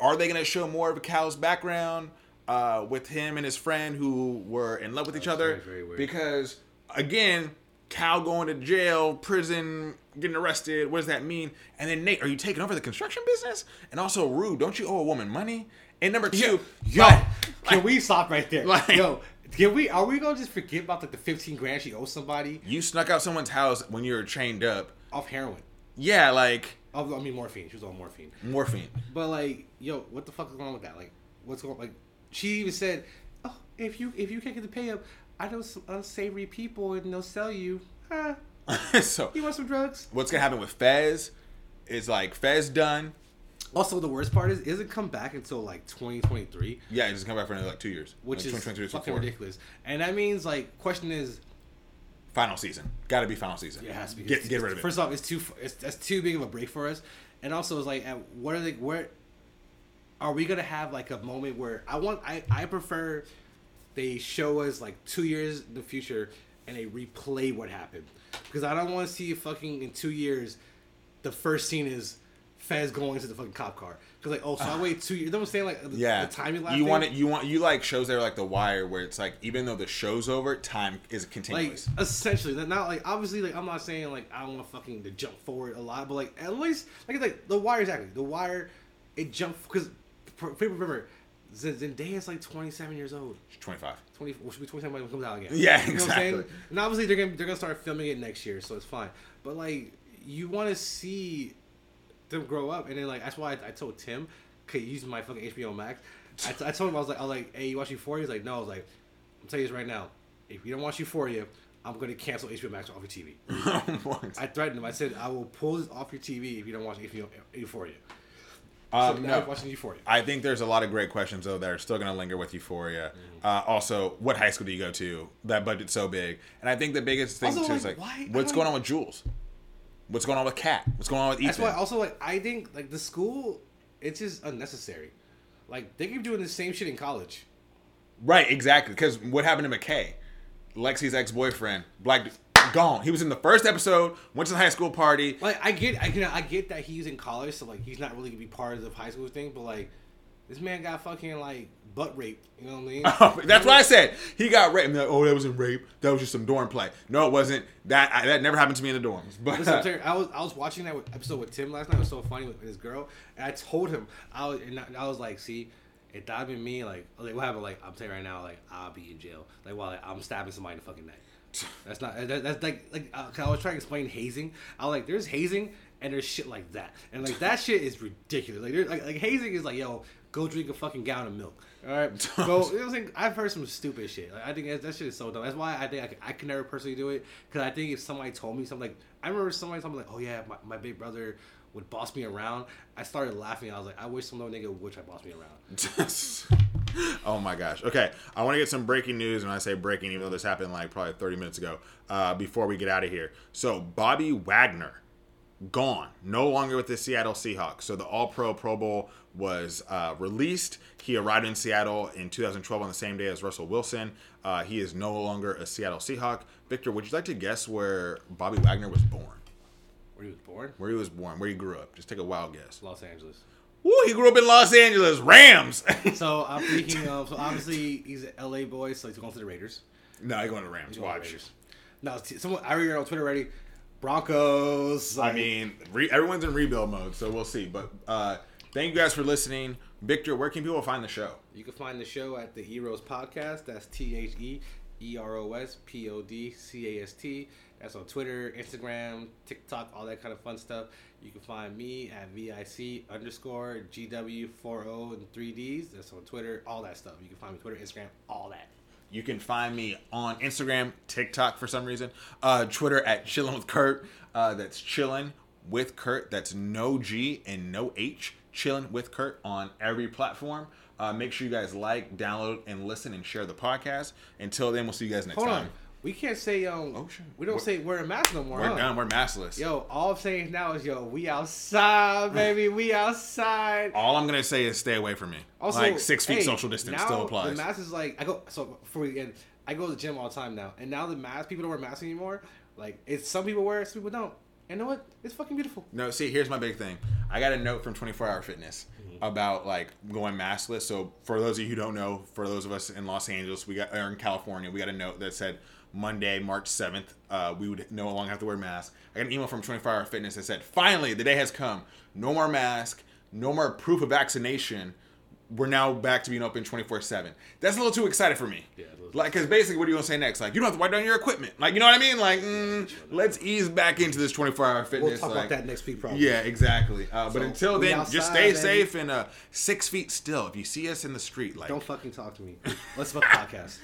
Are they going to show more of Cal's background uh, with him and his friend who were in love with each other? very, very. Because again, Cal going to jail, prison, getting arrested. What does that mean? And then Nate, are you taking over the construction business? And also, Rue, don't you owe a woman money? And number two, Yo, like- can we stop right there? Like- Yo, can we? Are we gonna just forget about like the 15 grand she owes somebody you snuck out someone's house when you were chained up. off heroin? Yeah, like Of, I mean morphine. She was on morphine. morphine. But like, yo, what the fuck is going on with that? Like, what's going? Like, she even said, "Oh, if you if you can't get the pay up, I know some unsavory people and they'll sell you. Huh? so You want some drugs?" what's gonna happen with Fez is like Fez done. Also, the worst part is, is it doesn't come back until like 2023, Yeah, he's just come back for another like two years, which Like, is 2023 fucking ridiculous. And that means like, question is, Final season, got to be final season. Yeah, it has to be Get get rid of it. First off, it's too it's that's too big of a break for us, and also it's like, what are they? Where are we gonna have like a moment where I want? I I prefer they show us like two years in the future and they replay what happened because I don't want to see fucking in two years. The first scene is Fez going into the fucking cop car because like oh so I wait two years. You what I'm? Like the, yeah, the timing lapse. you want it. You want you like shows that are like The Wire, where it's like even though the show's over, time is continuous. like essentially that not like obviously like I'm not saying like I don't want fucking to jump forward a lot, but like at least like it's like the wire exactly the wire it jumped because people remember Zendaya's like 27 years old. Twenty five. 20 well, she'll be 27 when it comes out again. Yeah, You know what I'm saying? exactly. And obviously they're gonna they're gonna start filming it next year, so it's fine. But like you want to see them grow up, and then like that's why I, I told Tim, okay, use my fucking HBO Max. I, t- I told him I was like, I was like, hey, you watch Euphoria? He's like, no. I was like, I'm telling you this right now. If you don't watch Euphoria, I'm gonna cancel HBO Max off your TV. I threatened him. I said, I will pull this off your TV if you don't watch HBO, Euphoria. So um, now no, watching Euphoria. I think there's a lot of great questions though that are still going to linger with Euphoria. Uh, also, what high school do you go to? That budget's so big, and I think the biggest thing Also, too is like, like, why- what's going on with Jules? What's going on with Kat? What's going on with Ethan? That's why also like I think like the school, it's just unnecessary. Like they keep doing the same shit in college. Right, exactly. Because what happened to McKay? Lexi's ex boyfriend, black gone. He was in the first episode, went to the high school party. Like I get, I can, I get that he's in college, so like he's not really gonna be part of the high school thing. But like, this man got fucking like butt raped. You know what I mean? That's what I said. He got raped. Like, oh, that wasn't rape. That was just some dorm play. No, it wasn't. That I, that never happened to me in the dorms. But Listen, I'm telling you, I was I was watching that episode with Tim last night. It was so funny with his girl, and I told him I was and I, was like, see, if that been me, like, like what happened? Like I'm telling you right now, like I'll be in jail. Like while like, I'm stabbing somebody in the fucking neck. That's not that, that's like like uh, 'cause I was trying to explain hazing. I was like, there's hazing and there's shit like that, and like that shit is ridiculous. Like there's like, like hazing is like yo. Go drink a fucking gallon of milk. All right, go. You know what I'm saying? I've heard some stupid shit. Like, I think that, that shit is so dumb. That's why I think I, could- I can never personally do it. Because I think if somebody told me something, like I remember somebody told me like, "Oh yeah, my, my big brother would boss me around." I started laughing. I was like, "I wish some little nigga would try boss me around." oh my gosh. Okay, I want to get some breaking news, and when I say breaking, even though this happened like probably 30 minutes ago, uh, before we get out of here. So Bobby Wagner gone, no longer with the Seattle Seahawks. So the All Pro Pro Bowl was uh, released. He arrived in Seattle in 2012 on the same day as Russell Wilson. Uh, he is no longer a Seattle Seahawk. Victor, would you like to guess where Bobby Wagner was born? Where he was born? Where he was born, where he grew up. Just take a wild guess. Los Angeles. Woo, he grew up in Los Angeles. Rams. So I'm thinking of. So obviously he's an LA boy, so he's going to the Raiders. no, he going to Rams. He's going to the Rams. Watch. Raiders. Now, someone I read on Twitter already. Broncos. I mean, re- everyone's in rebuild mode, so we'll see. But uh, thank you guys for listening. Victor, where can people find the show? You can find the show at the Eros Podcast. That's T H E E R O S P O D C A S T. That's on Twitter, Instagram, TikTok, all that kind of fun stuff. You can find me at VIC underscore GW40 and 3Ds. That's on Twitter, all that stuff. You can find me Twitter, Instagram, all that. You can find me on Instagram, TikTok for some reason, uh, Twitter at Chillin' with Kurt. Uh, that's Chillin' with Kurt. That's no G and no H. Chillin' with Kurt on every platform. Uh, make sure you guys like, download, and listen and share the podcast. Until then, we'll see you guys next Hold time. on. We can't say, um, Oh, shit. we don't We're- say we're a mask no more. We're huh? done. We're maskless. Yo, all I'm saying now is, yo, we outside, baby. We outside. All I'm gonna say is stay away from me. Also, like six feet hey, social distance still applies. The mask is like I go so before we end, I go to the gym all the time now, and now the mask people don't wear masks anymore. Like it's some people wear, it, some people don't. And you know what? It's fucking beautiful. No, see, here's my big thing. I got a note from 24 Hour Fitness Mm-hmm. about like going maskless. So for those of you who don't know, for those of us in Los Angeles, we got or in California, we got a note that said Monday, March 7th, uh, we would no longer have to wear masks. I got an email from 24 Hour Fitness that said, finally, the day has come. No more mask, no more proof of vaccination. We're now back to being open 24 7. That's a little too excited for me. Yeah, a Like, because basically, what are you going to say next? Like, you don't have to wipe down your equipment. Like, you know what I mean? Like, mm, let's ease back into this 24 hour fitness. We'll talk like, about that next week, probably. yeah, exactly. Uh, but until we then, just stay baby. safe and uh, six feet still. If you see us in the street, like Don't fucking talk to me. Let's fuck podcast.